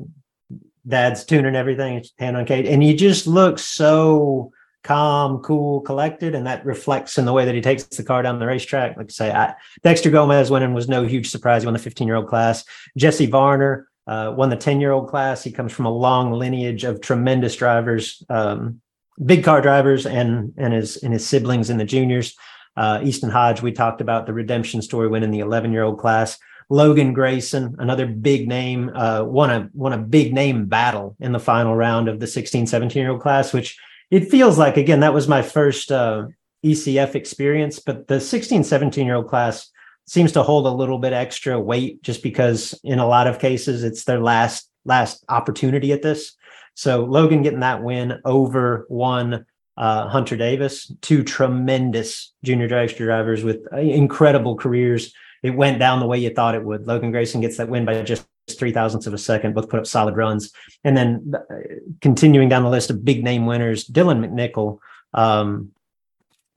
dad's tuning everything, hand on cage, and he just looks so calm, cool, collected, and that reflects in the way that he takes the car down the racetrack. Like I say, I, Dexter Gomez winning was no huge surprise. He won the 15 year old class. Jesse Varner uh, won the 10 year old class. He comes from a long lineage of tremendous drivers, um, big car drivers, and and his and his siblings in the juniors. Uh, Easton Hodge, we talked about the redemption story winning the 11 year old class. Logan Grayson, another big name, uh, won a won a big name battle in the final round of the 16, 17 year old class, which it feels like again that was my first uh, ECF experience, but the 16, 17 year old class seems to hold a little bit extra weight just because in a lot of cases it's their last last opportunity at this. So Logan getting that win over one uh, Hunter Davis, two tremendous junior dragster drivers with uh, incredible careers. It went down the way you thought it would. Logan Grayson gets that win by just three thousandths of a second, both put up solid runs. And then uh, continuing down the list of big name winners, Dylan McNichol um,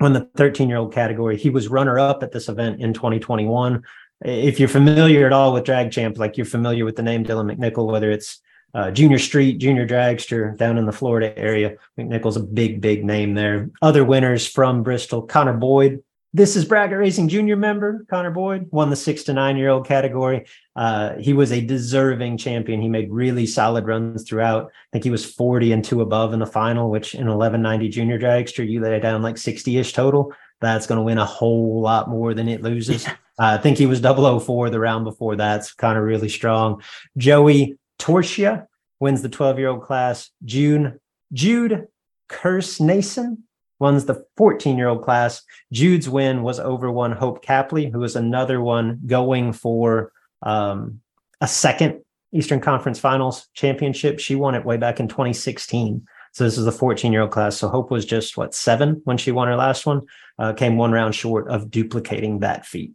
won the 13 year old category. He was runner up at this event in 2021. If you're familiar at all with drag champ, like you're familiar with the name Dylan McNichol, whether it's uh, junior street, junior dragster down in the Florida area, McNichol's a big, big name there. Other winners from Bristol, Connor Boyd, this is Bracket Racing Junior member Connor Boyd won the six to nine year old category. Uh, he was a deserving champion. He made really solid runs throughout. I think he was 40 and two above in the final, which in 1190 junior dragster, you lay down like 60 ish total. That's going to win a whole lot more than it loses. Uh, I think he was 004 the round before. That's kind of really strong. Joey Torsia wins the 12 year old class. June Jude Kersnason wins the 14 year old class. Jude's win was over one Hope Capley, who was another one going for um, a second Eastern Conference Finals championship. She won it way back in 2016. So this is the 14 year old class. So Hope was just what seven when she won her last one, uh, came one round short of duplicating that feat.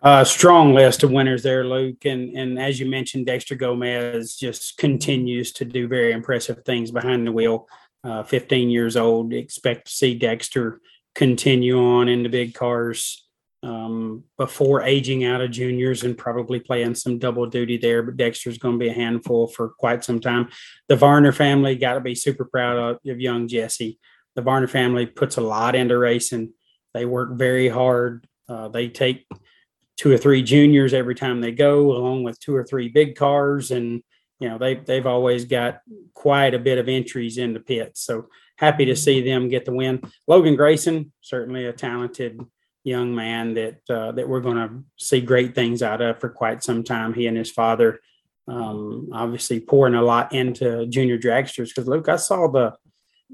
Uh, strong list of winners there, Luke. And and as you mentioned, Dexter Gomez just continues to do very impressive things behind the wheel uh, 15 years old. Expect to see Dexter continue on in the big cars um, before aging out of juniors and probably playing some double duty there. But Dexter's going to be a handful for quite some time. The Varner family got to be super proud of, of young Jesse. The Varner family puts a lot into racing. They work very hard. Uh, they take two or three juniors every time they go, along with two or three big cars, and you know they they've always got quite a bit of entries in the pits. So happy to see them get the win. Logan Grayson, certainly a talented young man that uh, that we're going to see great things out of for quite some time. He and his father, um, obviously pouring a lot into junior dragsters. Because Luke, I saw the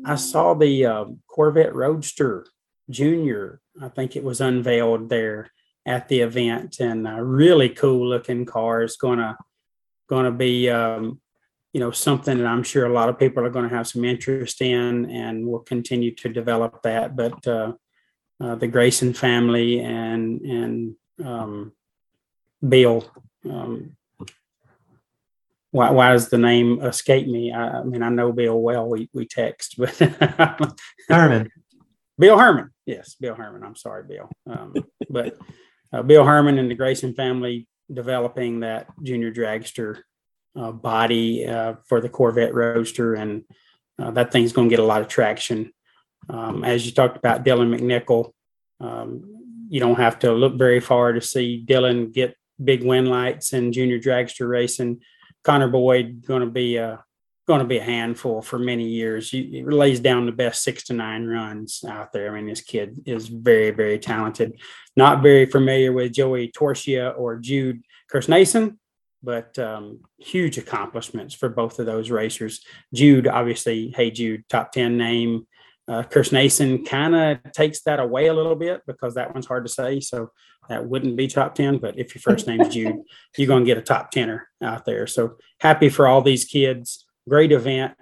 I saw the uh, Corvette Roadster Junior. I think it was unveiled there at the event, and a really cool looking car. Going to going to be um, you know something that I'm sure a lot of people are going to have some interest in, and we'll continue to develop that. But uh, uh, the Grayson family and and um, Bill. Um, why, why does the name escape me? I, I, mean, I know Bill well. We we text, [laughs] but Herman, Bill Herman. Yes, Bill Herman. I'm sorry, Bill. Um, but uh, Bill Herman and the Grayson family developing that junior dragster uh, body uh, for the Corvette Roadster, and uh, that thing's going to get a lot of traction. Um, as you talked about Dylan McNichol, um, you don't have to look very far to see Dylan get big win lights in junior dragster racing. Connor Boyd going to be a going to be a handful for many years. He, lays down the best six to nine runs out there. I mean, this kid is very, very talented. Not very familiar with Joey Torsia or Jude Kersnason, but um, huge accomplishments for both of those racers. Jude, obviously, hey Jude, top ten name. Uh, Kersnason kind of takes that away a little bit because that one's hard to say. So that wouldn't be top 10. But if your first name's [laughs] Jude, you're going to get a top tenner out there. So happy for all these kids. Great event.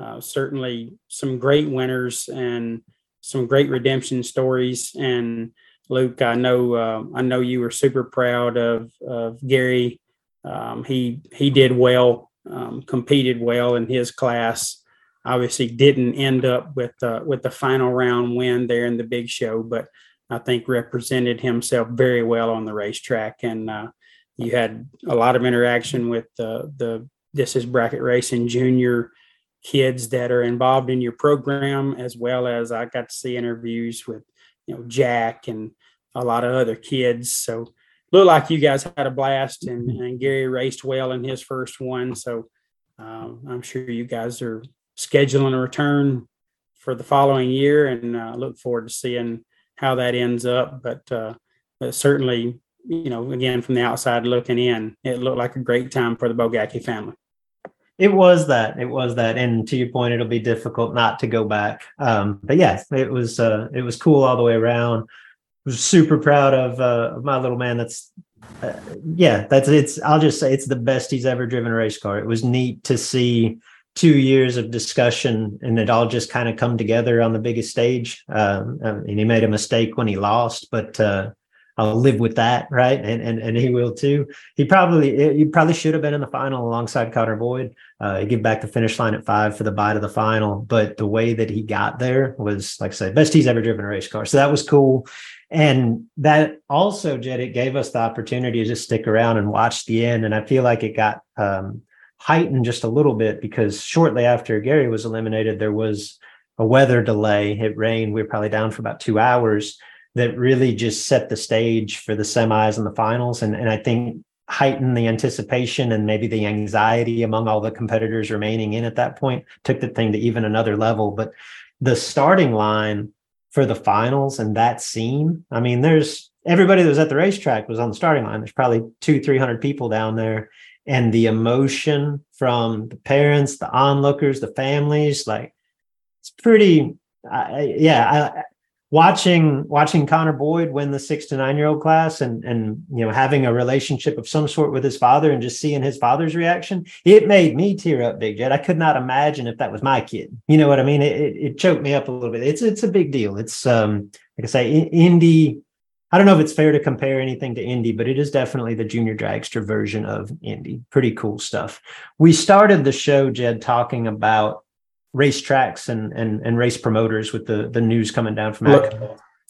Uh, certainly some great winners and some great redemption stories. And Luke, I know uh, I know you were super proud of, of Gary um, he he did well, um, competed well in his class. Obviously, didn't end up with uh, with the final round win there in the big show, but I think represented himself very well on the racetrack. And uh, you had a lot of interaction with the the this is bracket racing junior kids that are involved in your program, as well as I got to see interviews with you know Jack and a lot of other kids. So looked like you guys had a blast, and, mm-hmm. and Gary raced well in his first one. So um, I'm sure you guys are scheduling a return for the following year, and uh, look forward to seeing how that ends up. But, uh, but certainly, you know, again from the outside looking in, it looked like a great time for the Bogacki family. It was that. It was that. And to your point, it'll be difficult not to go back. Um, but yes, it was uh, it was cool all the way around. Was super proud of, uh, my little man. That's uh, yeah, that's it's. I'll just say it's the best he's ever driven a race car. It was neat to see two years of discussion and it all just kind of come together on the biggest stage. Um, and he made a mistake when he lost, but uh, I'll live with that, right? And and and he will too. He probably he probably should have been in the final alongside Connor Boyd. Uh, back the finish line at five for the bite of the final, but the way that he got there was, like I said, best he's ever driven a race car. So that was cool. And that also, Jed, it gave us the opportunity to just stick around and watch the end. And I feel like it got um, heightened just a little bit because shortly after Gary was eliminated, there was a weather delay. It rained. We were probably down for about two hours that really just set the stage for the semis and the finals. And, and I think heightened the anticipation and maybe the anxiety among all the competitors remaining in at that point, took the thing to even another level. But the starting line for the finals and that scene, I mean, there's everybody that was at the racetrack was on the starting line. There's probably two, 300 people down there. And the emotion from the parents, the onlookers, the families, like it's pretty, I, yeah, watching watching Connor Boyd win the six to nine year old class and and you know having a relationship of some sort with his father and just seeing his father's reaction, it made me tear up, Big Jed. I could not imagine if that was my kid. You know what I mean? It, it, it choked me up a little bit. It's it's a big deal. It's um like I say, Indy. I don't know if it's fair to compare anything to Indy, but it is definitely the junior dragster version of Indy. Pretty cool stuff. We started the show, Jed, talking about racetracks and and and race promoters with the the news coming down from look,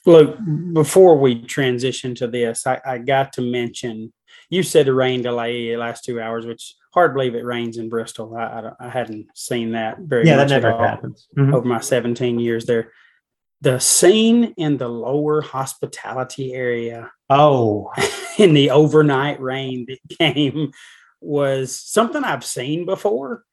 look before we transition to this I, I got to mention you said the rain delay last two hours which hard to believe it rains in bristol. I i, I hadn't seen that very yeah that never happens. Mm-hmm. over my 17 years there. The scene in the lower hospitality area oh. [laughs] in the overnight rain that came was something i've seen before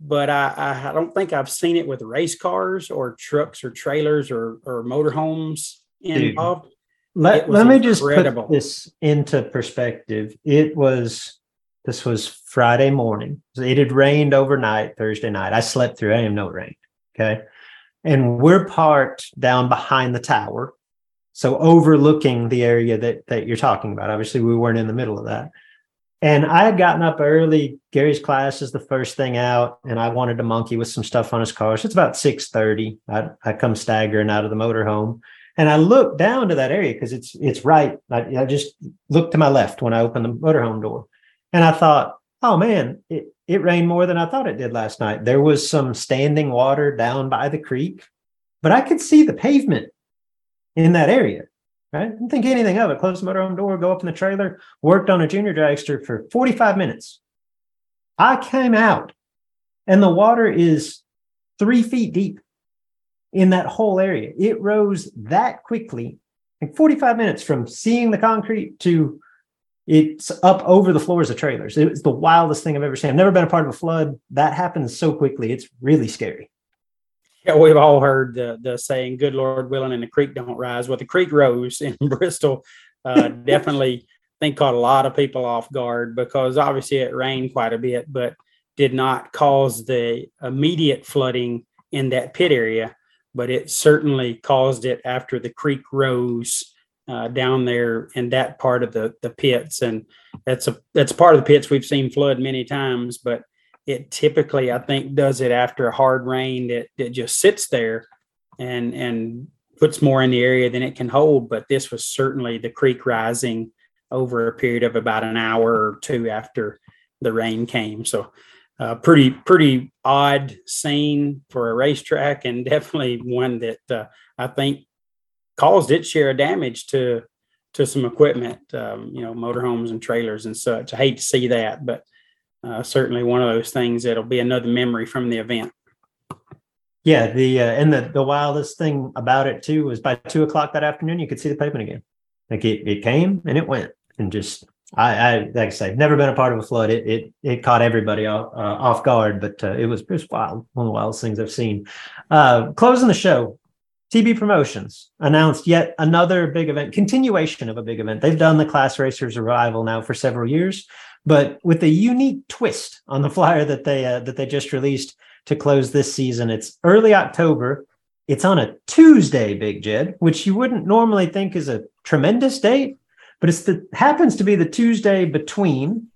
but I, I don't think I've seen it with race cars or trucks or trailers or, or motorhomes involved. Let, let me just put this into perspective. It was this was Friday morning. It had rained overnight Thursday night. I slept through. I am no rain. Okay. And we're parked down behind the tower. So overlooking the area that that you're talking about. Obviously, we weren't in the middle of that. And I had gotten up early. Gary's class is the first thing out, and I wanted to monkey with some stuff on his car. So it's about 6:30. I, I come staggering out of the motorhome. And I look down to that area because it's it's right. I, I, just looked to my left when I opened the motorhome door. And I thought, oh man, it, it rained more than I thought it did last night. There was some standing water down by the creek, but I could see the pavement in that area right? Didn't think anything of it. Close the motorhome door, go up in the trailer, worked on a junior dragster for 45 minutes. I came out and the water is three feet deep in that whole area. It rose that quickly, like 45 minutes from seeing the concrete to it's up over the floors of trailers. It was the wildest thing I've ever seen. I've never been a part of a flood. That happens so quickly. It's really scary. Yeah, we've all heard the the saying, "Good Lord willing, and the creek don't rise." Well, the creek rose in [laughs] Bristol. Uh, [laughs] definitely, I think caught a lot of people off guard because obviously it rained quite a bit, but did not cause the immediate flooding in that pit area. But it certainly caused it after the creek rose uh, down there in that part of the the pits, and that's a that's part of the pits we've seen flood many times, but it typically I think does it after a hard rain that, that just sits there and and puts more in the area than it can hold. But this was certainly the creek rising over a period of about an hour or two after the rain came. So uh, pretty pretty odd scene for a racetrack and [laughs] definitely one that uh, I think caused its share of damage to to some equipment, um, you know, motorhomes and trailers and such. I hate to see that, but uh, certainly one of those things that'll be another memory from the event. Yeah, the uh, and the the wildest thing about it too was by two o'clock that afternoon you could see the pavement again. Like it, it came and it went, and just I, I like I say, never been a part of a flood. It it it caught everybody off, uh, off guard, but uh, it was was wild. One of the wildest things I've seen. Uh, closing the show, TB Promotions announced yet another big event, continuation of a big event. They've done the Class Racers Revival now for several years, but with a unique twist on the flyer that they uh, that they just released to close this season. It's early October. It's on a Tuesday, Big Jed, which you wouldn't normally think is a tremendous date, but it's the happens to be the Tuesday between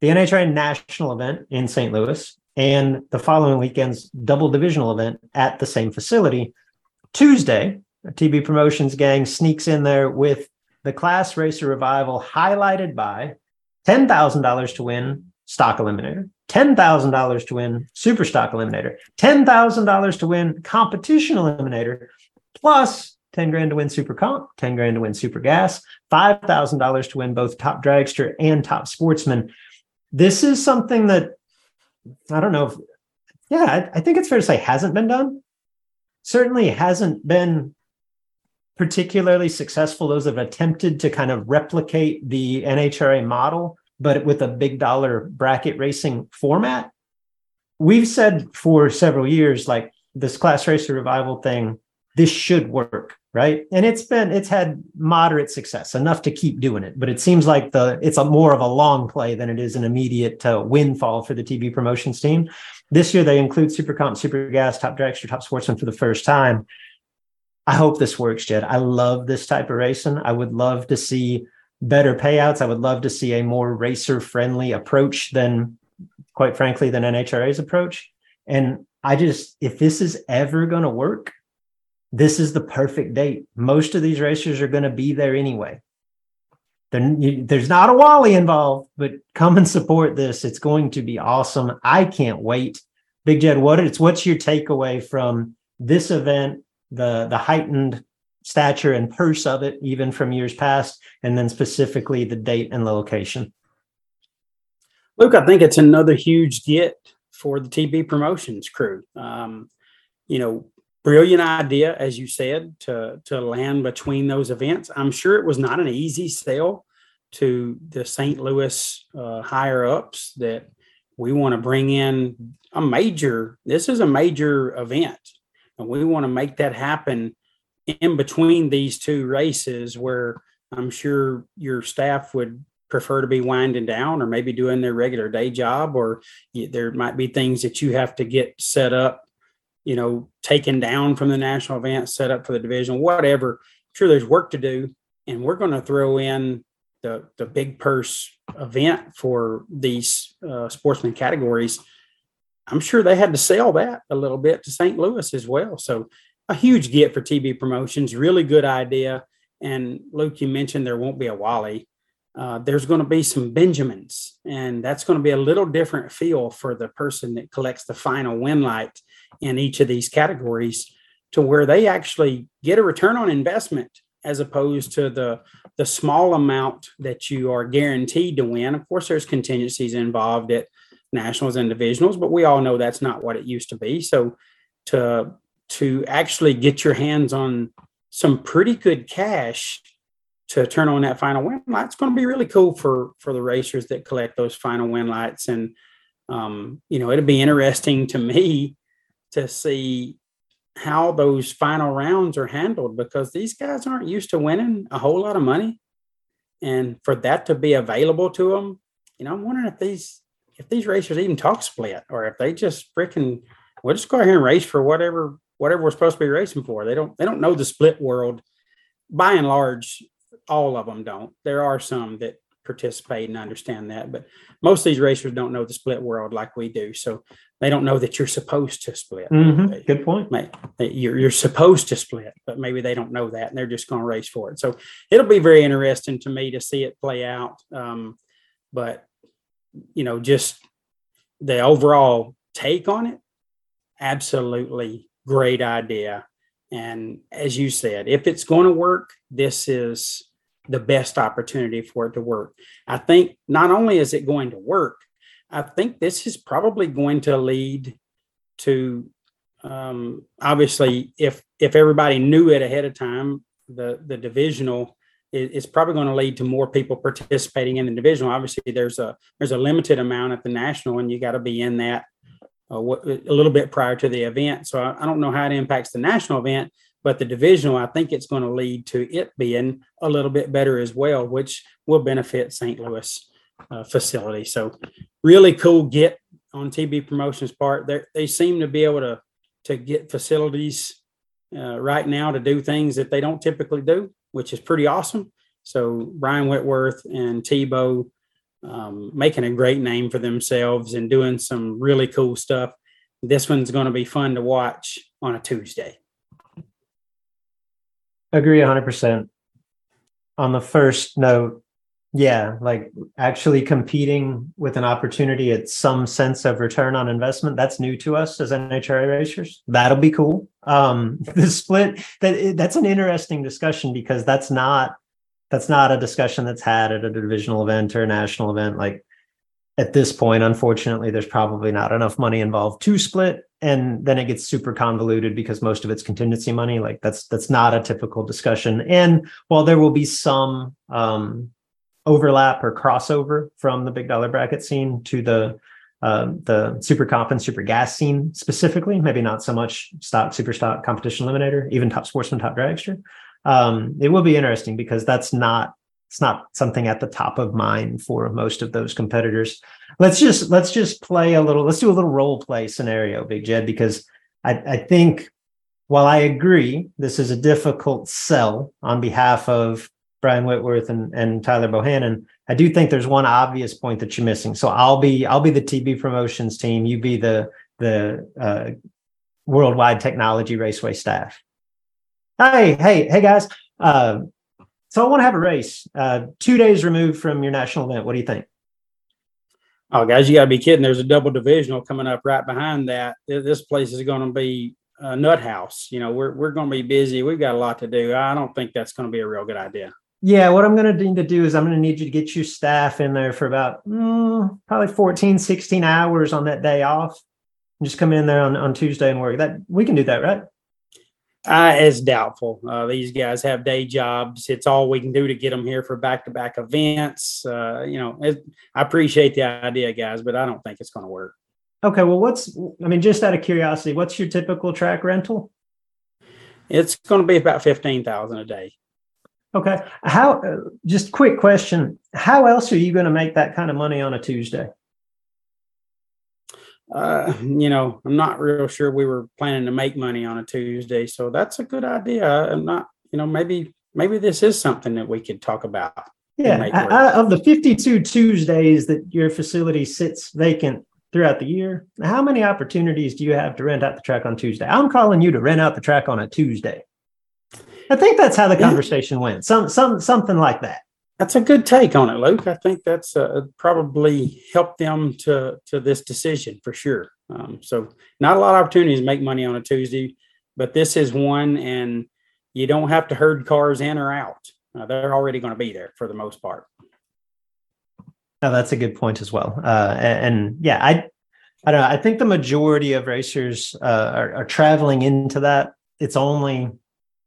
the NHRA national event in St. Louis and the following weekend's double divisional event at the same facility. Tuesday, TB Promotions gang sneaks in there with the Class Racer Revival highlighted by $10,000 to win Stock Eliminator, $10,000 to win Super Stock Eliminator, $10,000 to win Competition Eliminator, plus 10 grand to win Super Comp, 10 grand to win Super Gas, $5,000 to win both Top Dragster and Top Sportsman. This is something that I don't know if, yeah, I, I think it's fair to say hasn't been done. Certainly hasn't been particularly successful. Those have attempted to kind of replicate the NHRA model but with a big dollar bracket racing format. We've said for several years, like this class racer revival thing, this should work, right? And it's been it's had moderate success, enough to keep doing it. But it seems like the it's a more of a long play than it is an immediate uh, windfall for the TB promotions team. This year they include Super Comp, Super Gas, Top Dragster, Top Sportsman for the first time. I hope this works, Jed. I love this type of racing. I would love to see better payouts. I would love to see a more racer friendly approach than, quite frankly, than NHRA's approach. And I just, if this is ever going to work, this is the perfect date. Most of these racers are going to be there anyway. There's not a Wally involved, but come and support this. It's going to be awesome. I can't wait. Big Jed, what it's what's your takeaway from this event, the the heightened stature and purse of it, even from years past, and then specifically the date and the location? Luke, I think it's another huge get for the TB promotions crew. Um, you know, brilliant idea, as you said, to to land between those events. I'm sure it was not an easy sale to the St. Louis uh, higher ups that we want to bring in a major. This is a major event, and we want to make that happen in between these two races where I'm sure your staff would prefer to be winding down or maybe doing their regular day job or there might be things that you have to get set up you know taken down from the national event set up for the division whatever. I'm sure there's work to do and we're going to throw in the the big purse event for these uh, sportsman categories i'm sure they had to sell that a little bit to st louis as well so a huge get for TB promotions. Really good idea. And Luke, you mentioned there won't be a Wally. Uh, there's going to be some Benjamins, and that's going to be a little different feel for the person that collects the final win light in each of these categories to where they actually get a return on investment as opposed to the the small amount that you are guaranteed to win. Of course, there's contingencies involved at nationals and divisionals, but we all know that's not what it used to be. So to to actually get your hands on some pretty good cash to turn on that final win light. It's going to be really cool for for the racers that collect those final win lights, and um, you know it'll be interesting to me to see how those final rounds are handled because these guys aren't used to winning a whole lot of money, and for that to be available to them, you know, I'm wondering if these if these racers even talk split or if they just freaking we'll just go ahead and race for whatever whatever we're supposed to be racing for. They don't they don't know the split world. By and large, all of them don't. There are some that participate and understand that, but most of these racers don't know the split world like we do. So they don't know that you're supposed to split. Mm-hmm. Good point. You're, you're supposed to split, but maybe they don't know that and they're just going to race for it. So it'll be very interesting to me to see it play out. Um, but, you know, just the overall take on it, absolutely great idea. And as you said, if it's going to work, this is the best opportunity for it to work. I think not only is it going to work, I think this is probably going to lead to um, obviously if if everybody knew it ahead of time, the the divisional is, probably going to lead to more people participating in the divisional. Obviously, there's a there's a limited amount at the national, and you got to be in that uh, a little bit prior to the event. So I, I don't know how it impacts the national event, but the divisional, I think it's going to lead to it being a little bit better as well, which will benefit St. Louis uh, facility. So really cool get on TB Promotions part. They they seem to be able to to get facilities uh, right now to do things that they don't typically do, which is pretty awesome. So Brian Whitworth and Tebow um, making a great name for themselves and doing some really cool stuff. This one's going to be fun to watch on a Tuesday. Agree 100%. On the first note, yeah, like actually competing with an opportunity at some sense of return on investment. That's new to us as NHRA racers. That'll be cool. Um, [laughs] the split that that's an interesting discussion because that's not that's not a discussion that's had at a divisional event or a national event. Like at this point, unfortunately, there's probably not enough money involved to split, and then it gets super convoluted because most of it's contingency money. Like that's that's not a typical discussion. And while there will be some um, overlap or crossover from the big dollar bracket scene to the uh, the super comp and super gas scene specifically, maybe not so much stock, super stock, competition eliminator, even top sportsman, top dragster. Um, it will be interesting because that's not it's not something at the top of mind for most of those competitors. Let's just let's just play a little. Let's do a little role play scenario, Big Jed, because I, I think while I agree this is a difficult sell on behalf of Brian Whitworth and, and Tyler Bohannon, I do think there's one obvious point that you're missing. So I'll be I'll be the TB promotions team. You be the the uh, worldwide technology raceway staff. Hey, hey, hey guys. Uh, so I want to have a race. Uh, two days removed from your national event. What do you think? Oh, guys, you got to be kidding! There's a double divisional coming up right behind that. This place is going to be a nut house. You know, we're we're going to be busy. We've got a lot to do. I don't think that's going to be a real good idea. Yeah, what I'm going to need to do is I'm going to need you to get your staff in there for about mm, probably 14, 16 hours on that day off. And just come in there on, on Tuesday and work. That we can do that, right? Uh, it's doubtful. Uh, these guys have day jobs. It's all we can do to get them here for back-to-back events. Uh, you know, it, I appreciate the idea, guys, but I don't think it's going to work. Okay. Well, what's? I mean, just out of curiosity, what's your typical track rental? It's going to be about fifteen thousand a day. Okay. How, uh, just quick question. How else are you going to make that kind of money on a Tuesday? Uh, you know, I'm not real sure we were planning to make money on a Tuesday. So that's a good idea. I'm not, you know, maybe, maybe this is something that we could talk about. Yeah. I, of the 52 Tuesdays that your facility sits vacant throughout the year, how many opportunities do you have to rent out the track on Tuesday? I'm calling you to rent out the track on a Tuesday. I think that's how the conversation yeah. went. Some some something like that. That's a good take on it, Luke. I think that's uh, probably helped them to to this decision for sure. Um, so not a lot of opportunities to make money on a Tuesday, but this is one, and you don't have to herd cars in or out. Uh, they're already going to be there for the most part. No, that's a good point as well. Uh, and, and, yeah, I I don't know. I think the majority of racers uh, are, are traveling into that. It's only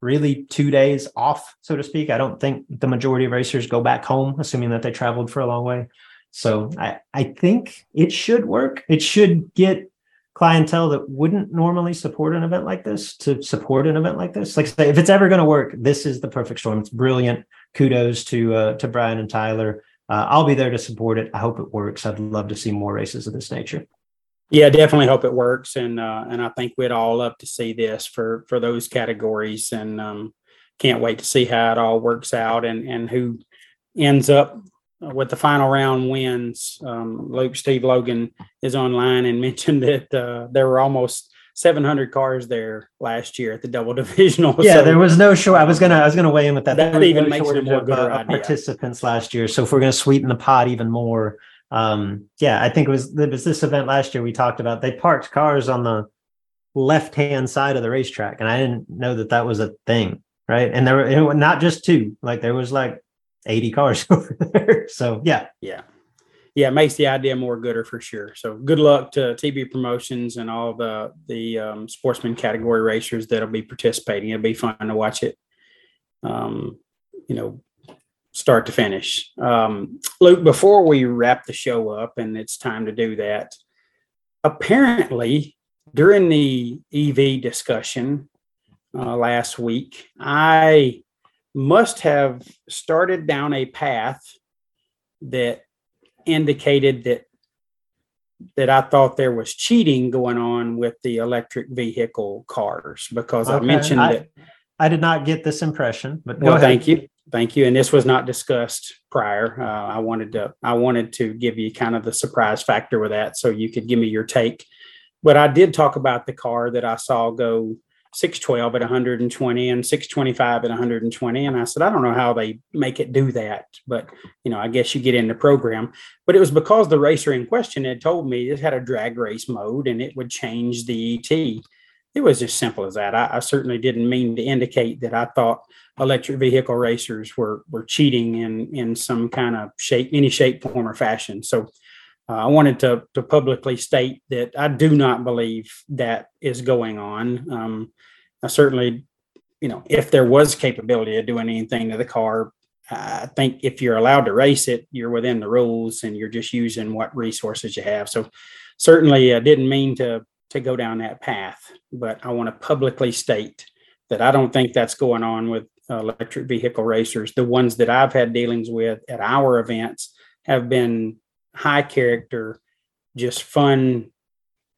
really two days off, so to speak. I don't think the majority of racers go back home, assuming that they traveled for a long way. So I, I think it should work. It should get clientele that wouldn't normally support an event like this to support an event like this. Like say, if it's ever going to work, this is the perfect storm. It's brilliant. Kudos to uh, to Brian and Tyler. Uh, I'll be there to support it. I hope it works. I'd love to see more races of this nature. Yeah, definitely hope it works, and uh, and I think we'd all love to see this for for those categories, and um, can't wait to see how it all works out and and who ends up with the final round wins. Um, Luke Steve Logan is online and [laughs] mentioned that uh, there were almost 700 cars there last year at the double divisional. Yeah, so, there was no show. I was gonna I was gonna weigh in with that. That even no makes it more of, uh, participants last year. So if we're gonna sweeten the pot even more, um, yeah, I think it was it was this event last year we talked about. They parked cars on the left hand side of the racetrack, and I didn't know that that was a thing, right? And there were not just two, like there was like 80 cars [laughs] over there. So yeah. Yeah. Yeah, makes the idea more gooder for sure. So good luck to TB Promotions and all the the um, sportsman category racers that'll be participating. It'll be fun to watch it. Um, you know, start to finish. Um, Luke, before we wrap the show up, and it's time to do that, apparently during the EV discussion uh, last week, I must have started down a path that indicated that that I thought there was cheating going on with the electric vehicle cars because okay. I mentioned I, that I did not get this impression, but well, thank you, thank you. And this was not discussed prior. Uh, I wanted to I wanted to give you kind of the surprise factor with that, so you could give me your take. But I did talk about the car that I saw go 612 at 120 and 625 at 120 and i said i don't know how they make it do that but you know i guess you get in the program but it was because the racer in question had told me it had a drag race mode and it would change the et it was as simple as that I, I certainly didn't mean to indicate that i thought electric vehicle racers were were cheating in in some kind of shape any shape form or fashion so uh, I wanted to, to publicly state that I do not believe that is going on. Um, I certainly, you know, if there was capability of doing anything to the car, I think if you're allowed to race it, you're within the rules and you're just using what resources you have. So certainly I didn't mean to to go down that path, but I want to publicly state that I don't think that's going on with electric vehicle racers. The ones that I've had dealings with at our events have been high character, just fun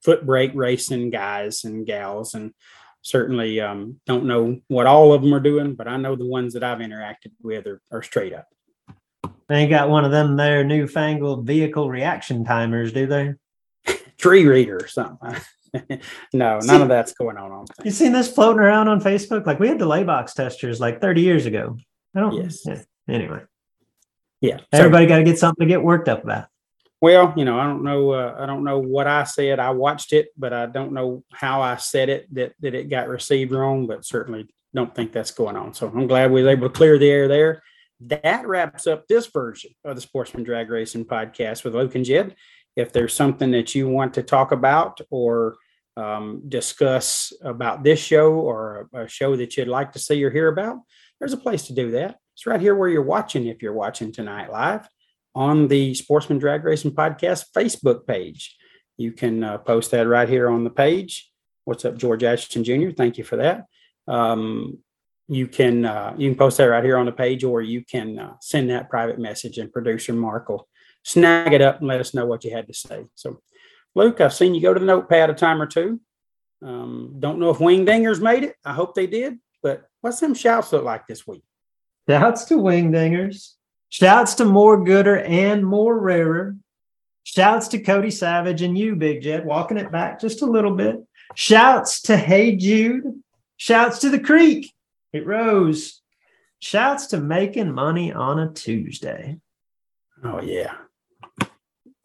foot brake racing guys and gals. And certainly um, don't know what all of them are doing, but I know the ones that I've interacted with are, are straight up. They ain't got one of them there newfangled vehicle reaction timers, do they? [laughs] Tree reader or something. [laughs] [laughs] no, none of that's going on. You seen this floating around on Facebook? Like we had delay box testers like 30 years ago. I don't. Yes. Yeah. Anyway. Yeah. Everybody so, got to get something to get worked up about. Well, you know, I don't know. Uh, I don't know what I said. I watched it, but I don't know how I said it that that it got received wrong. But certainly don't think that's going on. So I'm glad we were able to clear the air there. That wraps up this version of the Sportsman Drag Racing podcast with Luke and Jed. If there's something that you want to talk about or um, discuss about this show or a, show that you'd like to see or hear about, there's a place to do that. It's right here where you're watching. If you're watching tonight live on the Sportsman Drag Racing Podcast Facebook page. You can uh, post that right here on the page. What's up, George Ashton Jr.? Thank you for that. Um, you can uh, you can post that right here on the page, or you can uh, send that private message, and producer Mark will snag it up and let us know what you had to say. So, Luke, I've seen you go to the notepad a time or two. Um, don't know if Wing Dingers made it. I hope they did. But what's them shouts look like this week? Shouts to Wing Dingers. Shouts to more gooder and more rarer. Shouts to Cody Savage and you, Big Jed, walking it back just a little bit. Shouts to Hey Jude. Shouts to the Creek. It rose. Shouts to making money on a Tuesday. Oh yeah.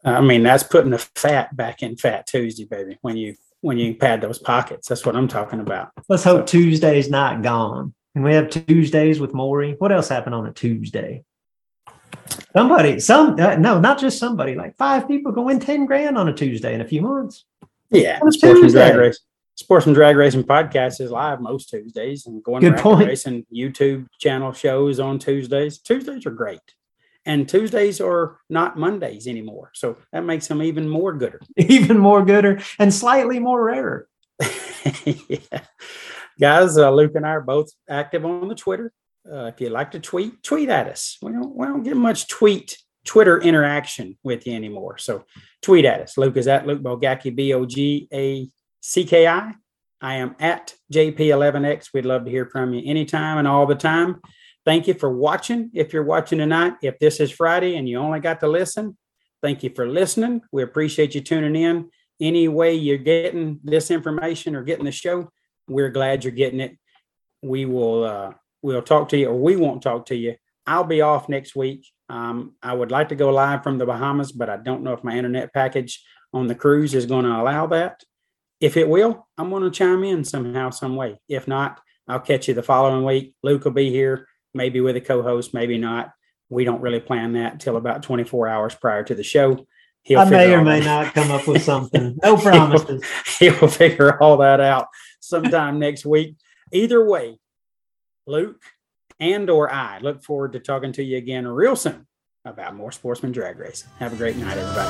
I mean, that's putting the fat back in Fat Tuesday, baby. When you when you pad those pockets, that's what I'm talking about. Let's hope so. Tuesday's not gone. And we have Tuesdays with Morrie. What else happened on a Tuesday? Somebody, some uh, no, not just somebody. Like five people go win ten grand on a Tuesday in a few months. Yeah, Sportsman Drag Race. Sportsman Drag Racing podcast is live most Tuesdays, and going Good point. racing YouTube channel shows on Tuesdays. Tuesdays are great, and Tuesdays are not Mondays anymore, so that makes them even more gooder. [laughs] Even more gooder, and slightly more rarer. [laughs] yeah. Guys, uh, Luke and I are both active on the Twitter uh, if you'd like to tweet, tweet at us. We don't, we don't get much tweet, Twitter interaction with you anymore. So tweet at us. Luke is at Luke Bogacki, B O G A C K I. I am at JP11X. We'd love to hear from you anytime and all the time. Thank you for watching. If you're watching tonight, if this is Friday and you only got to listen, thank you for listening. We appreciate you tuning in. Any way you're getting this information or getting the show, we're glad you're getting it. We will uh, we'll talk to you or we won't talk to you. I'll be off next week. Um, I would like to go live from the Bahamas, but I don't know if my internet package on the cruise is going to allow that. If it will, I'm going to chime in somehow, some way. If not, I'll catch you the following week. Luke will be here, maybe with a co-host, maybe not. we don't really plan that till about 24 hours prior to the show. He'll I may or may that. not come up with [laughs] something. No promises. he'll, [laughs] he'll figure all that out sometime next week. Either way, Luke and or I look forward to talking to you again real soon about more sportsman drag racing. Have a great night, everybody.